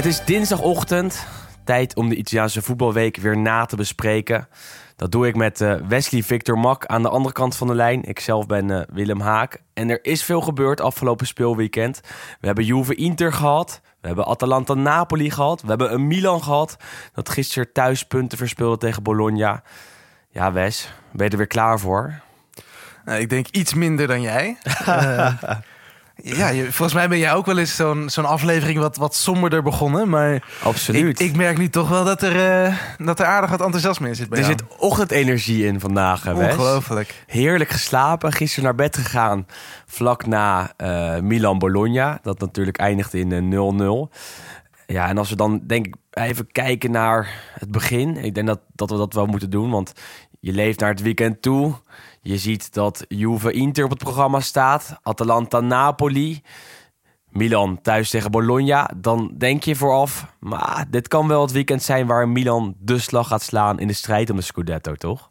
Het is dinsdagochtend. Tijd om de Italiaanse voetbalweek weer na te bespreken. Dat doe ik met eh, Wesley Victor Mak aan de andere kant van de lijn. Ik zelf ben eh, Willem Haak. En er is veel gebeurd afgelopen speelweekend. We hebben Juve Inter gehad. We hebben Atalanta Napoli gehad. We hebben een Milan gehad. Dat gisteren thuis punten verspeelde tegen Bologna. Ja, Wes, ben je er weer klaar voor? Nou, ik denk iets minder dan jij. Eh, ja, je- volgens mij ben jij ook wel eens zo'n zo'n aflevering wat, wat somberder begonnen. Maar ik, Absoluut. ik merk nu toch wel dat er, eh, dat er aardig wat enthousiasme in zit bij er jou. zit ochtendenergie in vandaag, hè, Wes. Ongelooflijk. Heerlijk geslapen. Gisteren naar bed gegaan. Vlak na eh, Milan-Bologna. Dat natuurlijk eindigde in eh, 0-0. Ja, en als we dan denk ik even kijken naar het begin. Ik denk dat, dat we dat wel moeten doen. Want je leeft naar het weekend toe. Je ziet dat Juve Inter op het programma staat. Atalanta Napoli. Milan thuis tegen Bologna. Dan denk je vooraf, maar dit kan wel het weekend zijn waar Milan de slag gaat slaan in de strijd om de Scudetto, toch?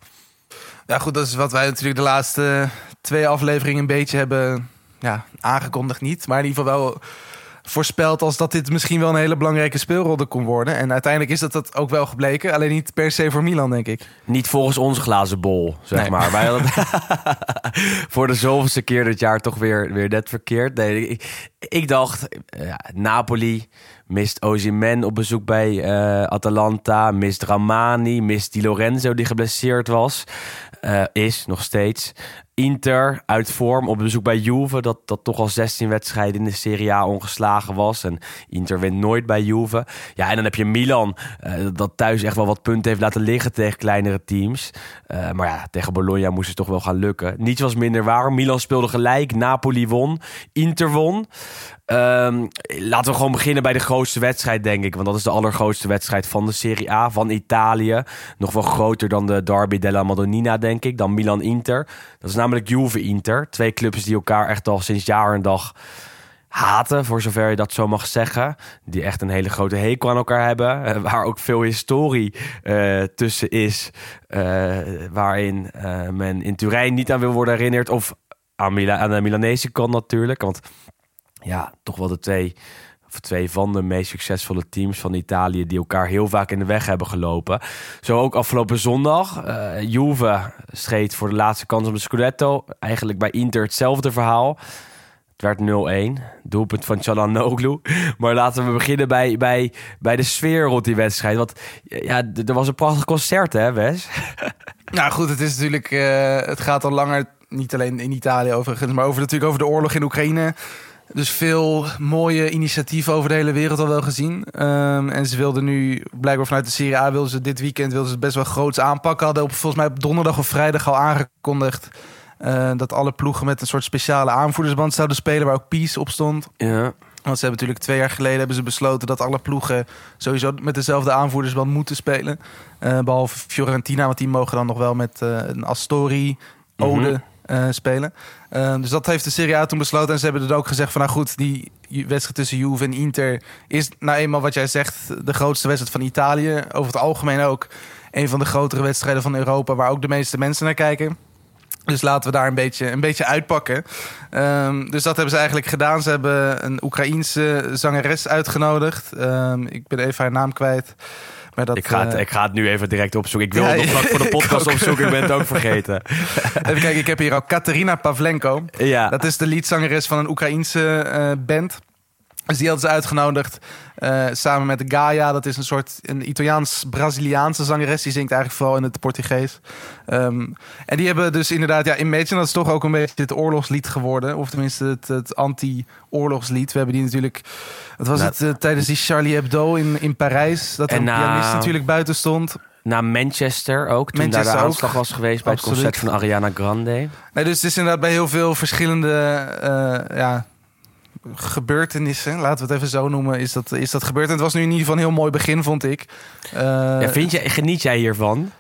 Ja, goed, dat is wat wij natuurlijk de laatste twee afleveringen een beetje hebben ja, aangekondigd. Niet, maar in ieder geval wel voorspeld als dat dit misschien wel een hele belangrijke speelronde kon worden. En uiteindelijk is dat, dat ook wel gebleken. Alleen niet per se voor Milan, denk ik. Niet volgens onze glazen bol, zeg Nee. maar. Wij hadden voor de zoveelste keer dit jaar toch weer, weer net verkeerd. Nee, ik, ik dacht, eh, ja, Napoli mist Osimhen op bezoek bij eh, Atalanta. Mist Ramani, mist Di Lorenzo die geblesseerd was. Eh, is nog steeds. Inter uit vorm op bezoek bij Juve. Dat, dat toch al 16 wedstrijden in de Serie A ongeslagen was. En Inter wint nooit bij Juve. Ja, en dan heb je Milan. eh, dat thuis echt wel wat punten heeft laten liggen tegen kleinere teams. Eh, maar ja, tegen Bologna moest het toch wel gaan lukken. Niets was minder waar. Milan speelde gelijk. Napoli won. Inter won. Ehm, laten we gewoon beginnen bij de grootste wedstrijd, denk ik. Want dat is de allergrootste wedstrijd van de Serie A, van Italië. Nog wel groter dan de Derby della Madonnina, denk ik. Dan Milan-Inter. Dat is namelijk Juve-Inter. Twee clubs die elkaar echt al sinds jaar en dag haten, voor zover je dat zo mag zeggen. Die echt een hele grote hekel aan elkaar hebben. eh, waar ook veel historie eh, tussen is. eh, waarin men in Turijn niet aan wil worden herinnerd. Of aan, Mila aan de Milanese kant natuurlijk. Want ja, toch wel de twee, of twee van de meest succesvolle teams van Italië die elkaar heel vaak in de weg hebben gelopen. Zo ook afgelopen zondag. eh Juve streed voor de laatste kans op de Scudetto. Eigenlijk bij Inter hetzelfde verhaal. Het werd 0-1. Doelpunt van Çalhanoğlu. Maar laten we beginnen bij, bij, bij de sfeer rond die wedstrijd. Want ja, er was een prachtig concert, hè, Wes? Nou goed, het is natuurlijk. eh, het gaat al langer, niet alleen in Italië overigens, maar over, natuurlijk over de oorlog in Oekraïne. Dus veel mooie initiatieven over de hele wereld al wel gezien. Ehm, en ze wilden nu, blijkbaar vanuit de Serie A, wilden ze dit weekend wilden ze het best wel groots aanpakken. Hadden op, volgens mij op donderdag of vrijdag al aangekondigd eh, dat alle ploegen met een soort speciale aanvoerdersband zouden spelen, waar ook Peace op stond. Ja. Want ze hebben natuurlijk twee jaar geleden hebben ze besloten dat alle ploegen sowieso met dezelfde aanvoerdersband moeten spelen. Eh, behalve Fiorentina, want die mogen dan nog wel met eh, een Astori-ode Mhm. Eh, spelen. Eh, dus dat heeft de Serie A toen besloten. En ze hebben er ook gezegd van nou goed, die wedstrijd tussen Juve en Inter is nou eenmaal wat jij zegt de grootste wedstrijd van Italië. Over het algemeen ook een van de grotere wedstrijden van Europa waar ook de meeste mensen naar kijken. Dus laten we daar een beetje, een beetje uitpakken. Ehm, dus dat hebben ze eigenlijk gedaan. Ze hebben een Oekraïense zangeres uitgenodigd. Ehm, ik ben even haar naam kwijt. Maar dat, Ik ga, het, eh, ik ga het nu even direct opzoeken. Ik wil Ja, het nog vlak voor de podcast opzoeken. Ik ben het ook vergeten. even kijken, ik heb hier ook Katerina Pavlenko. Ja. Dat is de leadzangeres van een Oekraïense eh, band. Dus die hadden ze uitgenodigd eh, samen met Gaia. Dat is een soort een Italiaans-Braziliaanse zangeres. Die zingt eigenlijk vooral in het Portugees. Ehm, en die hebben dus inderdaad... Ja, Imagine, dat is toch ook een beetje het oorlogslied geworden. Of tenminste het, het anti-oorlogslied. We hebben die natuurlijk... Wat was Nou, het eh, tijdens die Charlie Hebdo in, in Parijs? Dat een na- pianist natuurlijk buiten stond. Naar Manchester ook. Toen Manchester daar de ook. aanslag was geweest bij het concert van Ariana Grande. Nee, dus het is inderdaad bij heel veel verschillende... eh, ja, gebeurtenissen, laten we het even zo noemen, is dat, is dat gebeurd. En het was nu in ieder geval een heel mooi begin, vond ik. Uh, ja, vind je, geniet jij hiervan?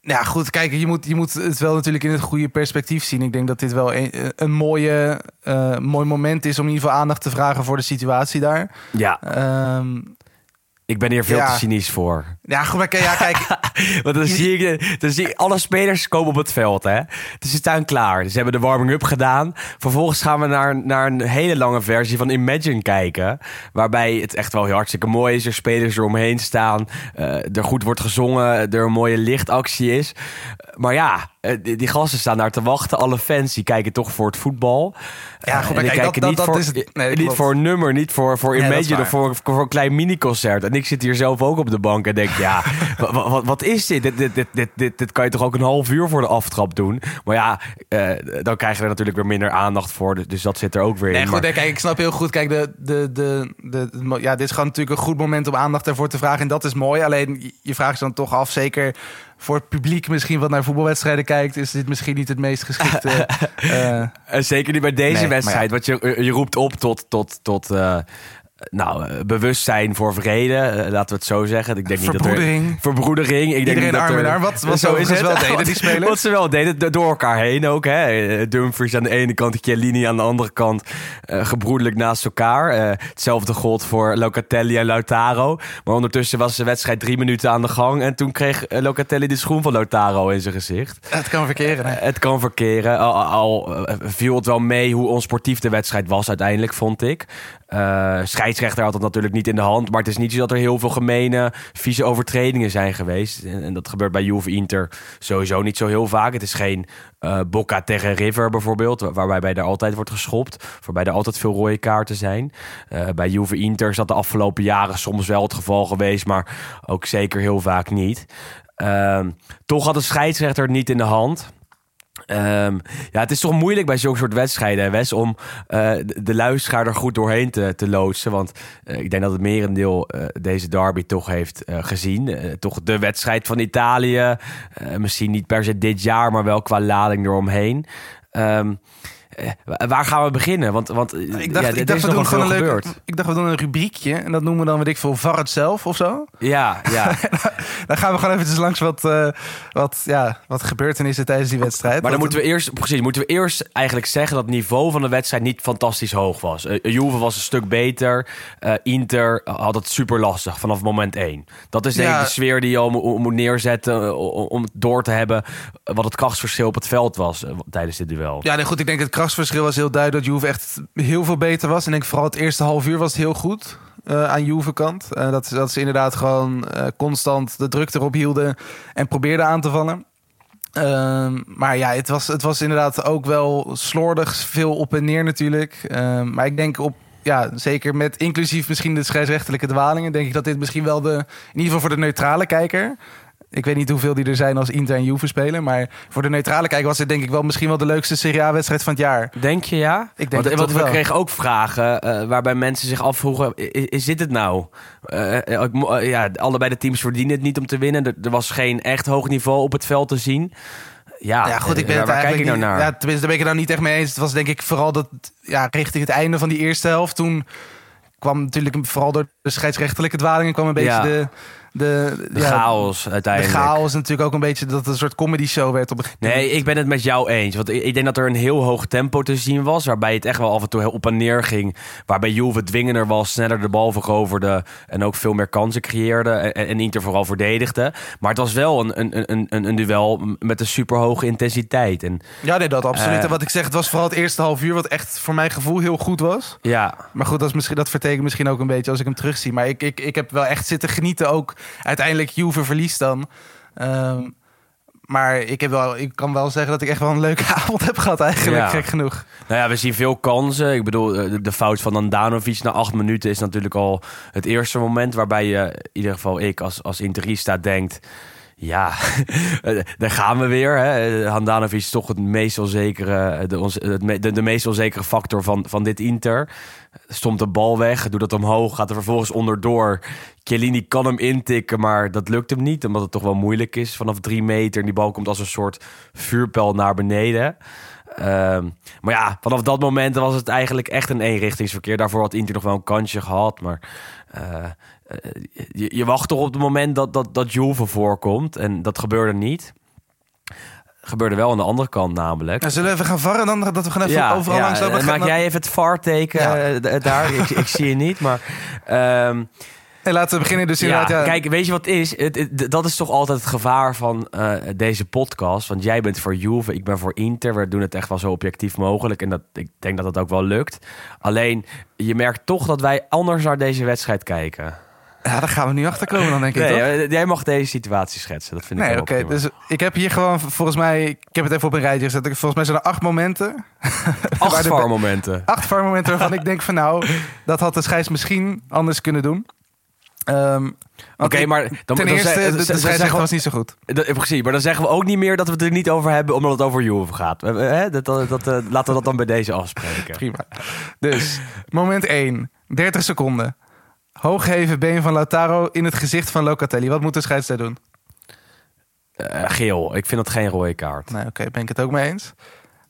Ja, goed. Kijk, je moet, je moet het wel natuurlijk in het goede perspectief zien. Ik denk dat dit wel een, een mooie, uh, mooi moment is om in ieder geval aandacht te vragen voor de situatie daar. Ja. Um, ik ben hier veel ja. te cynisch voor. Ja, goed, ja, kijk. Want dan zie, ik, dan zie alle spelers komen op het veld, hè. Dus ze staan klaar. Ze hebben de warming-up gedaan. Vervolgens gaan we naar, naar een hele lange versie van Imagine kijken. Waarbij het echt wel hartstikke mooi is. Er spelers eromheen staan. Uh, er goed wordt gezongen. Er een mooie lichtactie is. Maar ja, die, die, gasten staan daar te wachten. Alle fans die kijken toch voor het voetbal. Ja, goed, maar kijk, dat, dat, niet, dat voor, is het. Nee, niet voor een nummer, niet voor, voor Nee, Imagine of voor, voor een klein miniconcert. En ik zit hier zelf ook op de bank en denk, ja, wat, wat, wat is dit? Dit, dit, dit, dit, dit? dit kan je toch ook een half uur voor de aftrap doen? Maar ja, eh, dan krijg je er natuurlijk weer minder aandacht voor. Dus, dus dat zit er ook weer Nee, in. goed, Maar- kijk, ik snap heel goed. Kijk, de, de, de, de, ja, dit is gewoon natuurlijk een goed moment om aandacht ervoor te vragen. En dat is mooi. Alleen, je- vraagt je dan toch af, zeker voor het publiek misschien wat naar voetbalwedstrijden kijkt, is dit misschien niet het meest geschikte. En zeker niet bij deze Nee, wedstrijd. Want je, je roept op tot, tot, tot nou, eh, bewustzijn voor vrede. eh, laten we het zo zeggen. Ik denk niet dat Verbroedering. er, verbroedering. Ik denk niet dat in er, arm. Wat- wat zo is het. wel deden, die spelers. Wat ze wel deden, do- door elkaar heen ook. Hè. Eh, Dumfries aan de ene kant, Chiellini aan de andere kant. eh, gebroedelijk naast elkaar. Eh, hetzelfde gold voor Locatelli en Lautaro. Maar ondertussen was de wedstrijd drie minuten aan de gang. En toen kreeg eh, Locatelli de schoen van Lautaro in zijn gezicht. het kan verkeren. hè. Eh, Het kan verkeren. Al, al eh, viel het wel mee hoe onsportief de wedstrijd was uiteindelijk, vond ik. Eh scheidsrechter had het natuurlijk niet in de hand. Maar het is niet zo dat er heel veel gemene, vieze overtredingen zijn geweest. En, en dat gebeurt bij Juve Inter sowieso niet zo heel vaak. Het is geen eh Boca tegen River bijvoorbeeld, wa- waarbij er altijd wordt geschopt. Waarbij er altijd veel rode kaarten zijn. Eh, bij Juve Inter is dat de afgelopen jaren soms wel het geval geweest, maar ook zeker heel vaak niet. Ehm, toch had de scheidsrechter het niet in de hand. Ehm, ja, het is toch moeilijk bij zulke soort wedstrijden, Wes, om eh, de, luisteraar er goed doorheen te, te loodsen. Want eh, ik denk dat het merendeel eh, deze derby toch heeft gezien. Toch de wedstrijd van Italië. Misschien niet per se dit jaar, maar wel qua lading eromheen. Wa- waar gaan we beginnen? Want, want eh, Ik dacht, ja, ik dacht is we nog doen gewoon een leuk. gebeurd. Ik dacht we doen een rubriekje en dat noemen we dan weet ik veel VAR het zelf of zo. Ja, ja. Dan gaan we gewoon eventjes langs wat, eh, wat, ja, wat gebeurtenissen tijdens die wedstrijd. Maar dan moeten we eerst, precies, moeten we eerst eigenlijk zeggen dat het niveau van de wedstrijd niet fantastisch hoog was. Eh, Juve was een stuk beter. Eh, Inter had het super lastig vanaf moment één. Dat is denk ik Ja. de sfeer die je moet neerzetten eh, om om door te hebben wat het krachtsverschil op het veld was eh, tijdens dit duel. Ja, nee, goed. Ik denk het krachtsverschil was heel duidelijk dat Juve echt heel veel beter was. En ik vooral het eerste half uur was heel goed eh, aan Juve kant. Eh, dat, dat ze inderdaad gewoon eh, constant de druk erop hielden en probeerden aan te vallen. Ehm, maar ja, het was, het was inderdaad ook wel slordig, veel op en neer natuurlijk. Ehm, maar ik denk op, ja, zeker met inclusief misschien de scheidsrechtelijke dwalingen, denk ik dat dit misschien wel de, in ieder geval voor de neutrale kijker. Ik weet niet hoeveel die er zijn als Inter en Juve spelen, maar voor de neutrale kijker was dit denk ik wel misschien wel de leukste Serie A-wedstrijd van het jaar. Denk je ja? Ik denk want, het want we wel. kregen ook vragen eh, waarbij mensen zich afvroegen: is, is dit het nou? Eh, eh, ja, allebei de teams verdienen het niet om te winnen. Er, er was geen echt hoog niveau op het veld te zien. Ja, Ja, goed, ik ben het waar kijk nou naar? Ja, tenminste, daar ben ik het nou niet echt mee eens. Het was denk ik vooral dat, ja, richting het einde van die eerste helft. Toen kwam natuurlijk vooral door de scheidsrechtelijke dwalingen kwam een beetje Ja. de, de, de ja, chaos De uiteindelijk. chaos natuurlijk ook een beetje dat het een soort comedy show werd op een gegeven Nee, ik ben het met jou eens. Want ik ik denk dat er een heel hoog tempo te zien was. Waarbij het echt wel af en toe heel op en neer ging. Waarbij Juve dwingender was, sneller de bal veroverde. En ook veel meer kansen creëerde. En, en Inter vooral verdedigde. Maar het was wel een, een, een, een, een duel met een superhoge intensiteit. En Ja, nee, dat absoluut. Eh. en wat ik zeg, het was vooral het eerste half uur wat echt voor mijn gevoel heel goed was. ja, Maar goed, dat, is misschien, dat vertekent misschien ook een beetje als ik hem terugzie. Maar ik, ik, ik heb wel echt zitten genieten ook. Uiteindelijk Juve verliest dan. Ehm, maar ik, heb wel, ik kan wel zeggen dat ik echt wel een leuke avond heb gehad eigenlijk, Ja. gek genoeg. Nou ja, we zien veel kansen. Ik bedoel, eh, de, de fout van Andanovic na acht minuten is natuurlijk al het eerste moment waarbij je, in ieder geval ik als, als interista denkt. Ja, eh, daar gaan we weer. Hè. Handanovic is toch het meest onzekere, me- de, de meest onzekere factor van, van dit Inter. Stomt de bal weg, doet dat omhoog, gaat er vervolgens onderdoor. Chiellini kan hem intikken, maar dat lukt hem niet. Omdat het toch wel moeilijk is vanaf drie meter. En die bal komt als een soort vuurpijl naar beneden. Ehm, maar ja, vanaf dat moment was het eigenlijk echt een eenrichtingsverkeer. Daarvoor had Inter nog wel een kansje gehad. Maar eh, eh, je, je wacht toch op het moment dat, dat, dat Juve voorkomt. En dat gebeurde niet. Gebeurde wel aan de andere kant namelijk. Nou, zullen we even gaan varren dan? Dat we gaan even overal langs lopen? en Maak jij even het VAR-teken Ja. eh, daar? ik, ik zie je niet, maar... Hey, laten we beginnen dus ja, inderdaad. Ja, kijk, weet je wat is? Het, het- dat is toch altijd het gevaar van eh, deze podcast. Want jij bent voor Juve, ik ben voor Inter. We doen het echt wel zo objectief mogelijk. En dat, ik denk dat dat ook wel lukt. Alleen, je merkt toch dat wij anders naar deze wedstrijd kijken. Ja, daar gaan we nu achter komen dan denk ik Nee, toch? eh, jij mag deze situatie schetsen. Dat vind ik Nee, wel oké. dus ik heb hier gewoon volgens mij... Ik heb het even op een rijtje gezet. Volgens mij zijn er acht momenten. Acht de- VAR-momenten. Acht VAR-momenten waarvan ik denk van nou... Dat had de scheids misschien anders kunnen doen. Ehm, Oké, ik- maar dan, ten dan eerste, de, dan de scheidsrechter we- was niet zo goed. Dat, eh, precies, maar dan zeggen we ook niet meer dat we het er niet over hebben, omdat het over Juve gaat. Hè? Dat, dat, dat, eh, laten we dat dan bij deze afspreken. Prima. Dus, moment 1. 30 seconden. Hooggeven been van Lautaro in het gezicht van Locatelli. Wat moet de scheidsrechter doen? Eh, geel, ik vind dat geen rode kaart. Nee, oké, ben ik het ook mee eens.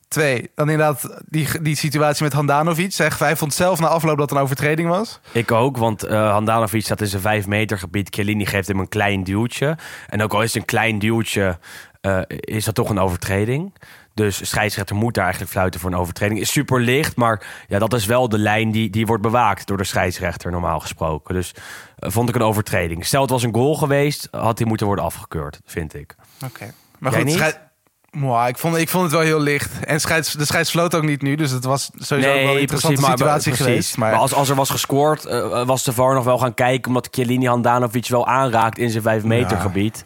Twee, dan inderdaad die, die situatie met Handanovic. Zeg, hij vond zelf na afloop dat het een overtreding was. Ik ook, want eh Handanovic staat in zijn 5 meter gebied. Chiellini geeft hem een klein duwtje. En ook al is het een klein duwtje, eh, is dat toch een overtreding. Dus scheidsrechter moet daar eigenlijk fluiten voor een overtreding. Is super licht, maar ja, dat is wel de lijn die, die wordt bewaakt door de scheidsrechter normaal gesproken. Dus eh, vond ik een overtreding. Stel het was een goal geweest, had hij moeten worden afgekeurd, vind ik. Oké. Maar Jij goed, scheid- ik, vond, ik vond het wel heel licht. En scheids, de scheids floot ook niet nu. Dus het was sowieso wel een interessante precies, maar- situatie precies. geweest. Maar, Maar als, als er was gescoord, eh, was de VAR nog wel gaan kijken... omdat Chiellini Handanovic wel aanraakt in zijn 5 meter Ja. gebied.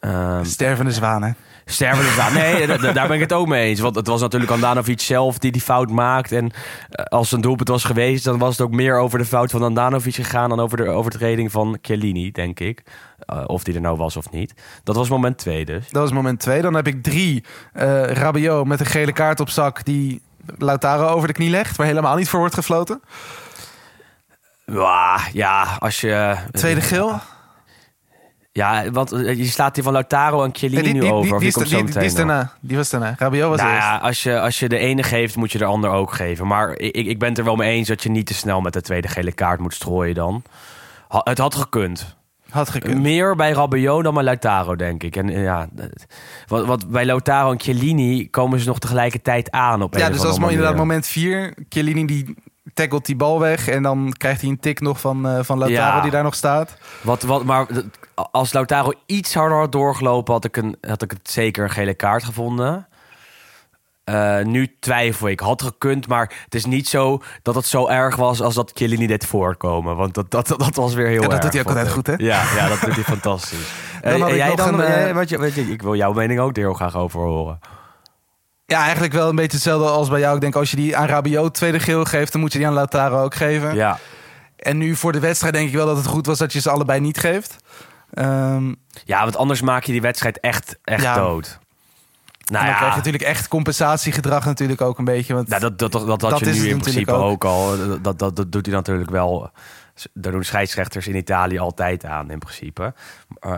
Ehm, stervende zwanen. Sterven is. Nee, daar ben ik het ook mee eens. Want het was natuurlijk Andanovic zelf die die fout maakt. En eh, als een doelpunt was geweest... dan was het ook meer over de fout van Andanovic gegaan... dan over de overtreding van Chiellini, denk ik. Eh, of die er nou was of niet. Dat was moment twee dus. Dat was moment twee. Dan heb ik drie. eh Rabiot met een gele kaart op zak die Lautaro over de knie legt. Waar helemaal niet voor wordt gefloten. Ja, ja, als je... Tweede geel. Ja, want eh, je slaat die van Lautaro en Chiellini Nee, die, nu over. die, die, die die, die is daarna. Die was daarna. Rabiot was Nou eerst. ja, als je, als je de ene geeft, moet je de ander ook geven. Maar ik, ik ben het er wel mee eens dat je niet te snel met de tweede gele kaart moet strooien dan. Ha- het had gekund. Had gekund. Meer bij Rabiot dan bij Lautaro, denk ik. En eh, ja, wat, wat bij Lautaro en Chiellini komen ze nog tegelijkertijd aan op Ja, dus dat is inderdaad moment vier. Chiellini die tackelt die bal weg. En dan krijgt hij een tik nog van, eh, van Lautaro Ja. die daar nog staat. Wat, wat, maar als Lautaro iets harder had doorgelopen, had ik, een, had ik het zeker een gele kaart gevonden. Eh, nu twijfel ik. Had gekund, maar het is niet zo dat het zo erg was als dat Chiellini deed voorkomen. Want dat, dat, dat was weer heel Ja, dat erg. doet hij ook altijd goed, hè? Ja, ja, dat doet hij fantastisch. Dan Eh, ik jij nog dan, een, wat je, wat je, ik wil jouw mening ook er heel graag over horen. Ja, eigenlijk wel een beetje hetzelfde als bij jou. Ik denk als je die aan Rabiot tweede geel geeft, dan moet je die aan Lautaro ook geven. Ja, En nu voor de wedstrijd denk ik wel dat het goed was dat je ze allebei niet geeft. Ehm, ja, want anders maak je die wedstrijd echt, echt Ja. dood. Nou en dan ja, krijg je natuurlijk echt compensatiegedrag natuurlijk ook een beetje. Want Nou, dat, dat, dat, dat je nu in principe ook. ook, al. Dat, dat, dat doet hij natuurlijk wel. Daar doen scheidsrechters in Italië altijd aan, in principe. Eh,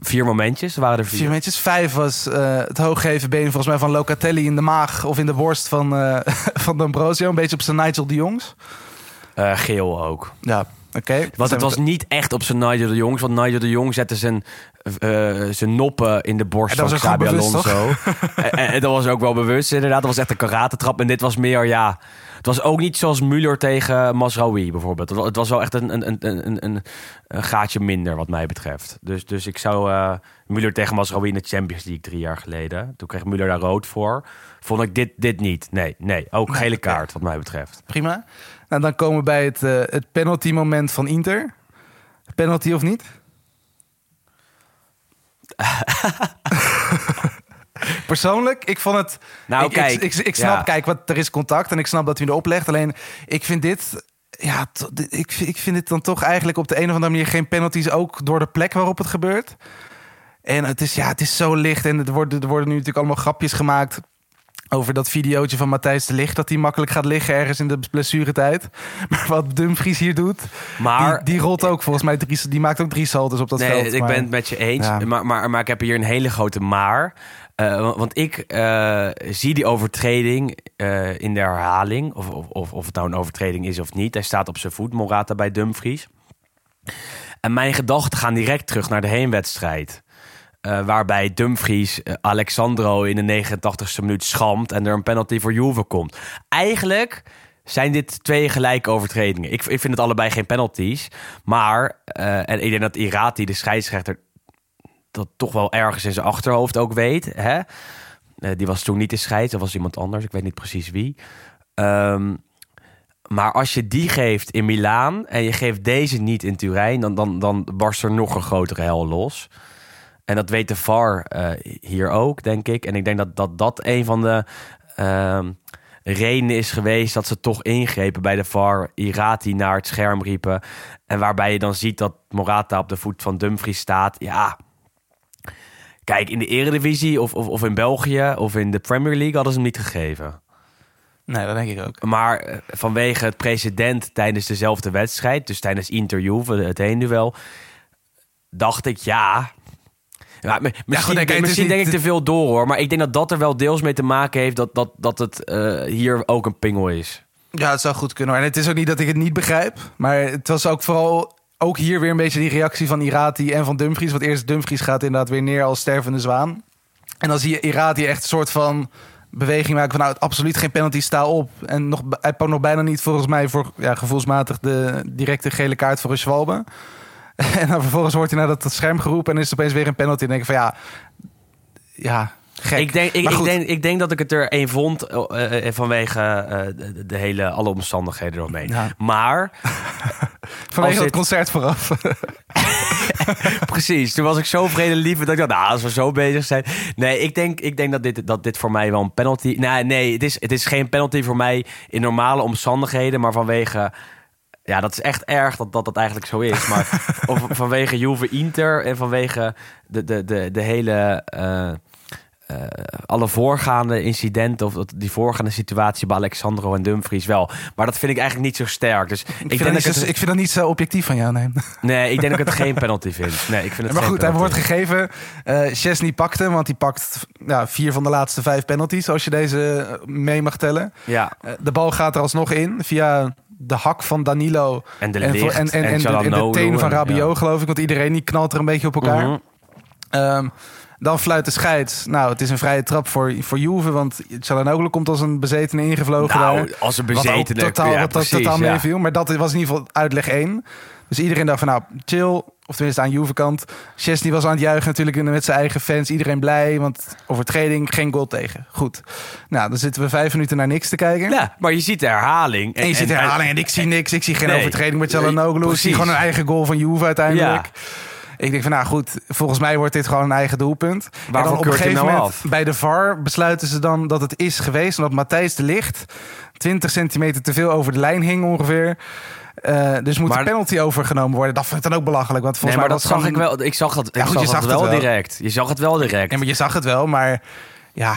vier momentjes, er waren er vier. vier metjes. Vijf was eh, het hooggeven been volgens mij van Locatelli in de maag of in de borst van, eh van D'Ambrosio. Een beetje op zijn Nigel de Jongs. Eh, geel ook. Ja, oké. Want het was niet echt op zijn Nigel de Jongs. Want Nigel de Jong zette zijn, eh, zijn noppen in de borst van Xabi Alonso. en, en- en dat was ook wel bewust, inderdaad. Dat was echt een karatentrap. En dit was meer, ja... Het was ook niet zoals Müller tegen Masraoui bijvoorbeeld. Het wa- Het was wel echt een, een, een, een, een, gaatje minder wat mij betreft. Dus, dus ik zou eh Müller tegen Masraoui in de Champions League drie jaar geleden. Toen kreeg Müller daar rood voor. Vond ik dit, dit niet. Nee, nee. Ook gele kaart wat mij betreft. Prima. Nou, dan komen we bij het, eh, het penalty moment van Inter. Penalty of niet? Persoonlijk, ik vond het. Nou, ik, kijk, ik, ik, ik snap, ja. kijk, wat, er is contact en ik snap dat u erop legt. Alleen, ik vind dit. Ja, to- dit- ik, vind- ik vind het dan toch eigenlijk op de een of andere manier geen penalties. Ook door de plek waarop het gebeurt. En het is, ja, het is zo licht en er worden, er worden nu natuurlijk allemaal grapjes gemaakt. over dat videootje van Matthijs de Ligt... dat hij makkelijk gaat liggen ergens in de blessuretijd. Maar wat Dumfries hier doet, Maar die, die rolt ook volgens mij... Drie, die maakt ook drie saltos op dat nee, veld. ik maar- ben het met je eens. Ja. Maar, maar, maar ik heb hier een hele grote maar. Eh, want- ik eh, zie die overtreding eh, in de herhaling. Of, of, of, het nou een overtreding is of niet. Hij staat op zijn voet, Morata bij Dumfries. En mijn gedachten gaan direct terug naar de heenwedstrijd. Waarbij Dumfries Alexandro in de 89ste minuut schamt en er een penalty voor Juve komt. Eigenlijk zijn dit twee gelijke overtredingen. Ik, ik vind het allebei geen penalties. Maar, en ik denk dat Irati, de scheidsrechter, dat toch wel ergens in zijn achterhoofd ook weet. Hè? Eh, die was toen niet de scheids, dat was iemand anders. Ik weet niet precies wie. Ehm, maar als je die geeft in Milaan en je geeft deze niet in Turijn, dan, dan, dan barst er nog een grotere hel los. En dat weet de VAR eh, hier ook, denk ik. En ik denk dat dat, dat een van de ehm, redenen is geweest dat ze toch ingrepen bij de VAR. Irati naar het scherm riepen. En waarbij je dan ziet dat Morata op de voet van Dumfries staat. Ja, kijk, in de Eredivisie of, of, of in België of in de Premier League hadden ze hem niet gegeven. Nee, dat denk ik ook. Maar eh, vanwege het precedent tijdens dezelfde wedstrijd, dus tijdens Inter Juve, het heenduel, dacht ik ja. Ja, misschien misschien niet- denk ik te veel door hoor, maar ik denk dat dat er wel deels mee te maken heeft dat, dat, dat het eh, hier ook een pingel is. Ja, het zou goed kunnen. En het is ook niet dat ik het niet begrijp. Maar het was ook vooral ook hier weer een beetje die reactie van Irati en van Dumfries. Want eerst Dumfries gaat inderdaad weer neer als stervende zwaan. En dan zie je Irati echt een soort van beweging maken van nou, absoluut geen penalty, sta op. En nog, hij pakt nog bijna niet volgens mij voor ja, gevoelsmatig de directe gele kaart voor een Schwalbe. En dan vervolgens wordt hij naar dat scherm geroepen en is het opeens weer een penalty. En denk ik van ja, ja, gek. Ik denk, ik, ik, denk, ik denk dat ik het er één vond eh, eh, vanwege eh, de, de hele, alle omstandigheden eromheen. Ja. Maar Vanwege het dit- concert vooraf. Precies, toen was ik zo vredelievend dat ik dacht, nou, als we zo bezig zijn. Nee, ik denk, ik denk dat, dit, dat dit voor mij wel een penalty... Nee, nee het, is, het is geen penalty voor mij in normale omstandigheden, maar vanwege... Ja, dat is echt erg dat dat, dat eigenlijk zo is. Maar of vanwege Juve Inter en vanwege de, de, de, de hele... eh, alle voorgaande incidenten of die voorgaande situatie bij Alexandro en Dumfries wel. Maar dat vind ik eigenlijk niet zo sterk. Dus ik, Ik, vind, denk dat ik zo, het, ik vind dat niet zo objectief van jou, nee. nee, ik denk dat ik het geen penalty vind. Nee, ik vind het maar geen goed, hij wordt gegeven. Eh Chesney pakt hem, want hij pakt ja, vier van de laatste vijf penalties, als je deze eh, mee mag tellen. Ja, de bal gaat er alsnog in via de hak van Danilo. en de licht en, en, en, de, en de teen van Rabiot, ja. geloof ik. Want iedereen die knalt er een beetje op elkaar. Mhm. Ehm, dan fluit de scheids. Nou, het is een vrije trap voor, voor Juve. Want Çalhanoğlu komt als een bezetene ingevlogen Nou, daar. als een Wat bezetene. totaal, ja, wat precies, totaal ja. meeviel. Maar dat was in ieder geval uitleg 1. Dus iedereen dacht van nou, chill. Of tenminste aan Juve kant. Chesney was aan het juichen natuurlijk met zijn eigen fans. Iedereen blij, want overtreding, geen goal tegen. Goed. Nou, dan zitten we vijf minuten naar niks te kijken. Ja, maar je ziet de herhaling. En je ziet de herhaling en ik zie niks. Ik zie geen Nee. overtreding met Çalhanoğlu. Ik zie gewoon een eigen goal van Juve uiteindelijk. Ik denk van, nou goed, volgens mij wordt dit gewoon een eigen doelpunt. Waarvoor en dan op een gegeven nou moment, bij de VAR, besluiten ze dan dat het is geweest. Omdat Matthijs de Ligt 20 centimeter te veel over de lijn hing ongeveer. Eh, dus moet Maar- de penalty overgenomen worden. Dat vind ik dan ook belachelijk. Want Nee, volgens maar mij dat zag ik wel. Ik zag ik goed, zag je zag wel het wel. direct. Je zag het wel direct. Ja, maar je zag het wel, maar ja...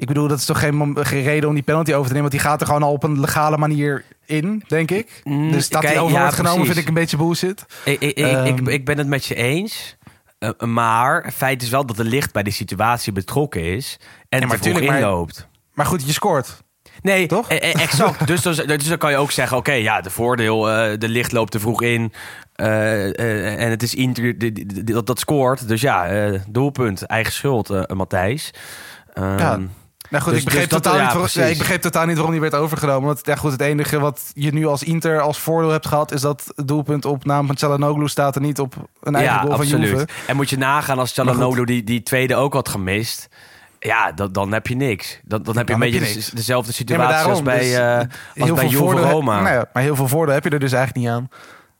Ik bedoel, dat is toch geen, geen reden om die penalty over te nemen. Want die gaat er gewoon al op een legale manier in, denk ik. Mm, dus dat kijk, die over ja, wordt genomen precies. vind ik een beetje bullshit. Ik, ik, ik, Ehm. ik, ik ben het met je eens. Eh, maar feit is wel dat de licht bij die situatie betrokken is. En Ja, maar te maar- inloopt. Maar goed, je scoort. Nee, Toch? eh, eh, exact. dus, dus, dus dan kan je ook zeggen: oké, ja, de voordeel, eh, de licht loopt te vroeg in. eh, en het is Inter dat, dat scoort. Dus ja, doelpunt, eigen schuld, Matthijs. Ehm, Ja. Nou goed, Dus- ik, begreep dus totaal niet waarom, precies. ja, ik begreep totaal niet waarom die werd overgenomen. Want ja, goed, het enige wat je nu als Inter als voordeel hebt gehad... is dat het doelpunt op naam van Çalhanoğlu staat er niet op een eigen ja, goal van absoluut. Juve. En moet je nagaan als. Çalhanoğlu die, die tweede ook had gemist. Ja, dan, dan heb je niks. Dan, dan heb je Dan een beetje je dezelfde situatie als bij, dus, eh als bij Juve Roma. Nou ja, maar heel veel voordeel heb je er dus eigenlijk niet aan.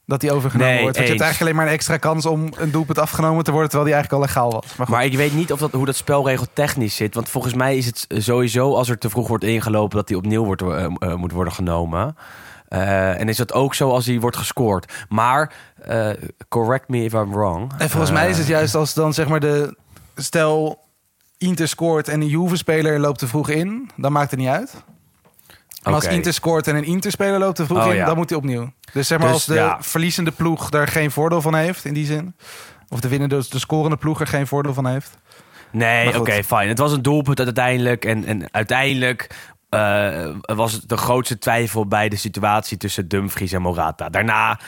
Dat die overgenomen Nee, wordt. Want je hebt eigenlijk alleen maar een extra kans om een doelpunt afgenomen te worden... terwijl die eigenlijk al legaal was. Maar goed, Maar ik weet niet of dat, hoe dat spelregel technisch zit. Want volgens mij is het sowieso als er te vroeg wordt ingelopen... dat die opnieuw wordt, eh, eh, moet worden genomen. Eh, en is dat ook zo als die wordt gescoord. Maar, correct me if I'm wrong. En volgens mij is het juist als dan zeg maar de... Stel, Inter scoort en een Juve-speler loopt te vroeg in, dan maakt het niet uit. Maar als. Inter scoort en een Inter-speler loopt te vroeg Oh, in, ja. dan moet hij opnieuw. Dus zeg maar Dus, als de ja. verliezende ploeg daar geen voordeel van heeft, in die zin. Of de winnende, dus de scorende ploeg er geen voordeel van heeft. Nee, oké, fijn. Het was een doelpunt uiteindelijk. En, en uiteindelijk eh, was het de grootste twijfel bij de situatie tussen Dumfries en Morata. Daarna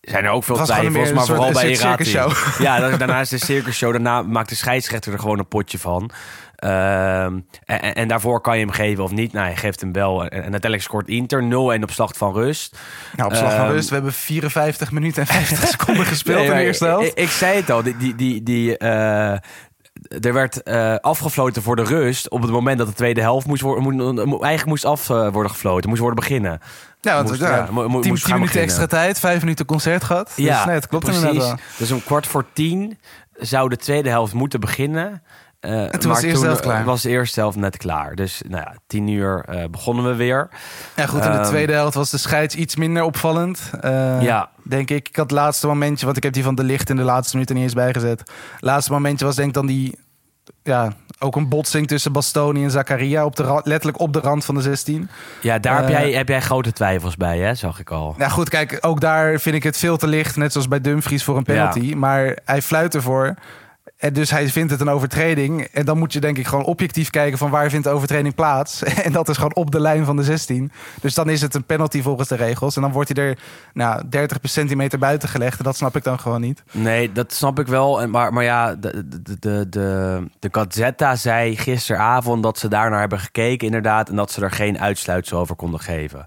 zijn er ook veel twijfels, maar vooral bij Irati. Ja, da- daarna is de circusshow. Daarna maakt de scheidsrechter er gewoon een potje van. Ehm, en, daarvoor kan je hem geven of niet. Nou, hij geeft hem wel. En, en uiteindelijk scoort Inter 0-1 op slag van rust. Nou, op slag van Ehm, rust, we hebben 54 minuten en 50 seconden gespeeld Nee, in de eerste helft. Ik, ik zei het al, die, die, die, die, eh, er werd eh, afgefloten voor de rust op het moment dat de tweede helft moest worden, moet- eigenlijk moest af eh, worden gefloten, moest worden beginnen. ja, want moest- ja, ja, mo- mo- 10, moest 10 gaan minuten extra tijd, 5 minuten concert gehad. Dus nee, het klopt precies. Dus om kwart voor tien zou de tweede helft moeten beginnen. Eh, toen was maar de eerste helft eh, klaar. was de eerste helft net klaar. Dus nou ja, tien uur eh, begonnen we weer. Ja, goed, in de Ehm, tweede helft was de scheids iets minder opvallend. Ja. Denk ik. Ik had het laatste momentje, want ik heb die van de licht in de laatste minuut er niet eens bijgezet. laatste momentje was denk ik dan die, ja, ook een botsing tussen Bastoni en Zakaria. Op de letterlijk op de rand van de 16. Ja, daar heb, jij, heb jij grote twijfels bij, hè? zag ik al. Nou goed, kijk, ook daar vind ik het veel te licht. Net zoals bij Dumfries voor een penalty. Maar hij fluit ervoor. En dus hij vindt het een overtreding. En dan moet je denk ik gewoon objectief kijken van waar vindt de overtreding plaats. En dat is gewoon op de lijn van de 16. Dus dan is het een penalty volgens de regels. En dan wordt hij er nou, 30 centimeter buiten gelegd. En dat snap ik dan gewoon niet. Nee, dat snap ik wel. En- Maar, maar ja, de, de, de, de, de Gazzetta zei gisteravond dat ze daarnaar hebben gekeken, inderdaad. En dat ze er geen uitsluitsel over konden geven.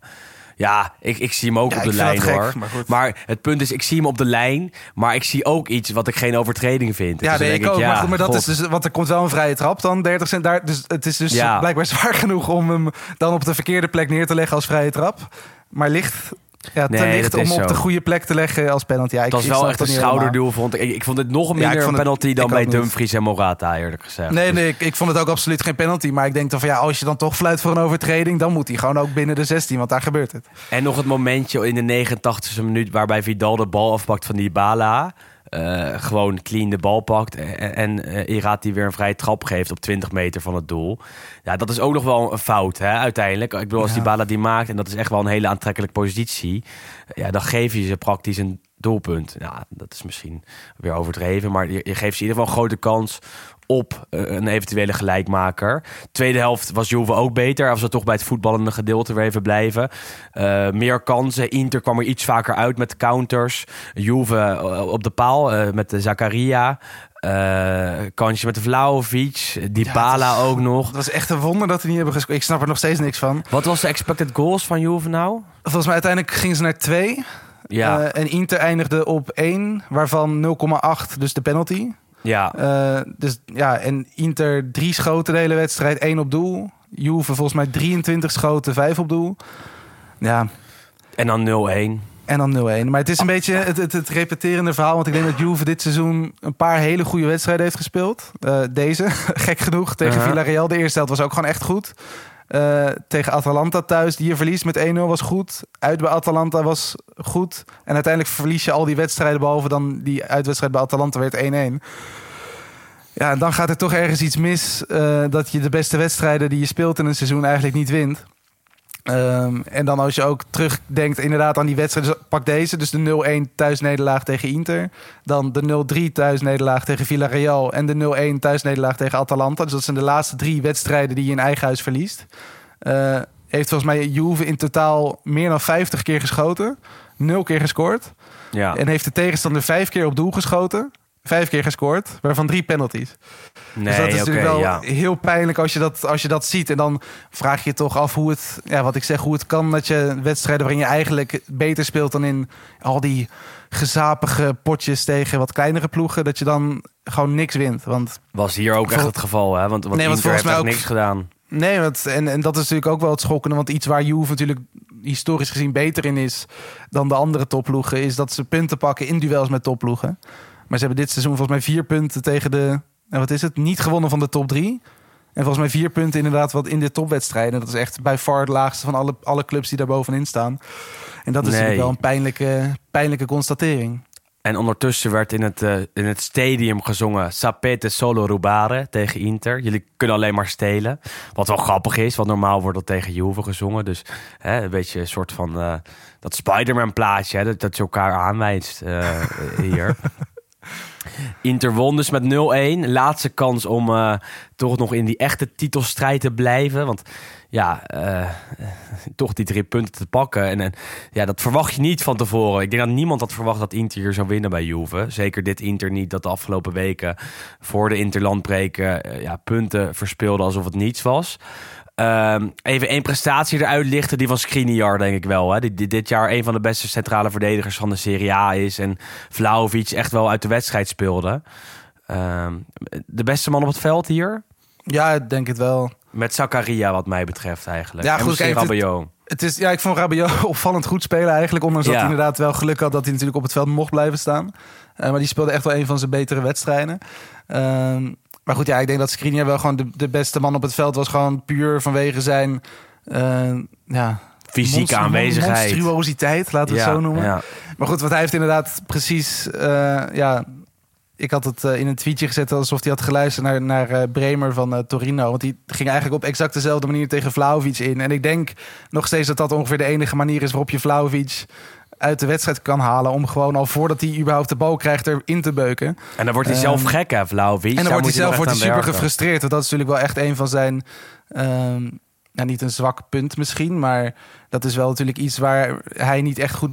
Ja, ik, ik zie hem ook Ja, op de lijn gek, hoor. maar het punt is, ik zie hem op de lijn, maar ik zie ook iets wat ik geen overtreding vind. Ja, Dus nee, denk ik ook. ja, maar, goed, maar dat god. is dus, want er komt wel een vrije trap dan, 30 cent daar. Dus het is dus Ja. blijkbaar zwaar genoeg om hem dan op de verkeerde plek neer te leggen als vrije trap. Maar licht, ja, te Nee, licht dat om is op zo. de goede plek te leggen als penalty. Ja, ik, was ik wel echt dat een schouderduel, vond ik. ik. Ik vond het nog minder een het- penalty dan bij. Dumfries en Morata, eerlijk gezegd. Nee, Dus- nee, ik, ik vond het ook absoluut geen penalty. Maar ik denk dan van ja, als je dan toch fluit voor een overtreding, dan moet hij gewoon ook binnen de 16, want daar gebeurt het. En nog het momentje in de 89e minuut waarbij Vidal de bal afpakt van Dybala. Eh gewoon clean de bal pakt en, en eh, Irati weer een vrije trap geeft op 20 meter van het doel. Ja, dat is ook nog wel een fout hè, uiteindelijk. Ik bedoel, als Ja. Dybala die maakt en dat is echt wel een hele aantrekkelijke positie. Ja, dan geef je ze praktisch een doelpunt. Ja, dat is misschien weer overdreven, maar je, je geeft ze in ieder geval een grote kans op eh, een eventuele gelijkmaker. Tweede helft was Juve ook beter. Als we toch bij het voetballende gedeelte weer even blijven. Eh, meer kansen. Inter kwam er iets vaker uit met counters. Juve eh, op de paal met de Zakaria. Kansje met de Vlaovic. Dybala Ja, is- ook nog. Het was echt een wonder dat ze niet hebben gescoord. Ik snap er nog steeds niks van. Wat was de expected goals van Juve nou? Volgens mij uiteindelijk gingen ze naar 2. Ja, en Inter eindigde op 1, waarvan 0,8, dus de penalty. Ja. Eh, dus ja, en Inter drie schoten de hele wedstrijd, één op doel. Juve volgens mij 23 schoten, vijf op doel. Ja, en dan 0-1. en dan 0-1. Maar het is een beetje het, het, het repeterende verhaal. Want ik denk dat Juve dit seizoen een paar hele goede wedstrijden heeft gespeeld. Eh, deze, gek genoeg, tegen Uh-huh. Villarreal. De eerste helft was ook gewoon echt goed. Eh, tegen Atalanta thuis, die je verliest met 1-0 was goed. Uit bij Atalanta was goed. En uiteindelijk verlies je al die wedstrijden... behalve dan die uitwedstrijd bij Atalanta werd 1-1. Ja, en dan gaat er toch ergens iets mis... eh, dat je de beste wedstrijden die je speelt in een seizoen eigenlijk niet wint. Ehm, en dan als je ook terugdenkt inderdaad aan die wedstrijd, dus pak deze, dus de 0-1 thuisnederlaag tegen Inter, dan de 0-3 thuisnederlaag tegen Villarreal en de 0-1 thuisnederlaag tegen Atalanta. Dus dat zijn de laatste drie wedstrijden die je in eigen huis verliest. Eh, heeft volgens mij Juve in totaal meer dan 50 keer geschoten, nul keer gescoord Ja. en heeft de tegenstander vijf keer op doel geschoten. Vijf keer gescoord, waarvan drie penalties. Nee, dus dat is natuurlijk wel ja. heel pijnlijk als je, dat, als je dat ziet. En dan vraag je je toch af hoe het, ja, wat ik zeg, hoe het kan dat je wedstrijden waarin je eigenlijk beter speelt dan in al die gezapige potjes tegen wat kleinere ploegen, dat je dan gewoon niks wint. Want Was hier ook echt het geval, hè? Want, want Nee, want volgens mij ook- niks gedaan. nee, want, en, en dat is natuurlijk ook wel het schokkende. Want iets waar Juve natuurlijk historisch gezien beter in is dan de andere topploegen, is dat ze punten pakken in duels met topploegen. Maar ze hebben dit seizoen volgens mij vier punten tegen de, en wat is het, niet gewonnen van de top drie. En volgens mij vier punten inderdaad wat in de topwedstrijden. Dat is echt bij far het laagste van alle, alle clubs die daar bovenin staan. En dat is Nee. natuurlijk wel een pijnlijke, pijnlijke constatering. En ondertussen werd in het, eh, in het stadium gezongen Sapete solo rubare tegen Inter. Jullie kunnen alleen maar stelen. Wat wel grappig is, want normaal wordt dat tegen Juve gezongen. Dus hè, een beetje een soort van eh, dat Spider-Man plaatje, hè, dat, dat je elkaar aanwijst eh, hier. Inter won dus met 0-1. Laatste kans om eh, toch nog in die echte titelstrijd te blijven. Want ja, eh, toch die drie punten te pakken. En, en ja, dat verwacht je niet van tevoren. Ik denk dat niemand had verwacht dat Inter hier zou winnen bij Juve. Zeker dit Inter niet dat de afgelopen weken voor de Interlandbreken eh, ja, punten verspeelde alsof het niets was. Ehm, even één prestatie eruit lichten, die van Skriniar denk ik wel. Hè? Die, die dit jaar een van de beste centrale verdedigers van de Serie A is. En Vlaovic echt wel uit de wedstrijd speelde. Ehm, de beste man op het veld hier? Ja, ik denk het wel. Met Zakaria wat mij betreft eigenlijk. Ja, En goed, kijk, het- Rabiot. Het is, ja, ik vond Rabiot opvallend goed spelen eigenlijk. Ondanks dat hij inderdaad wel geluk had dat hij natuurlijk op het veld mocht blijven staan. Eh, maar die speelde echt wel een van zijn betere wedstrijden. Ehm, maar goed, ja, ik denk dat Skriniar wel gewoon de, de beste man op het veld was. Gewoon puur vanwege zijn eh, ja, Fysieke monster- aanwezigheid. monstruositeit, laten we het zo noemen. ja. Maar goed, wat hij heeft inderdaad precies... eh, ja, ik had het eh, in een tweetje gezet alsof hij had geluisterd naar, naar Bremer van Torino. Want die ging eigenlijk op exact dezelfde manier tegen Vlaovic in. En ik denk nog steeds dat dat ongeveer de enige manier is waarop je Vlaovic uit de wedstrijd kan halen. Om gewoon al voordat hij überhaupt de bal krijgt erin te beuken. En dan wordt hij zelf Ehm, gek, hè, Vlaovic. En dan Daar wordt hij zelf wordt hij super werken. gefrustreerd. Want dat is natuurlijk wel echt een van zijn... ja, niet een zwak punt misschien. Maar dat is wel natuurlijk iets waar hij niet echt goed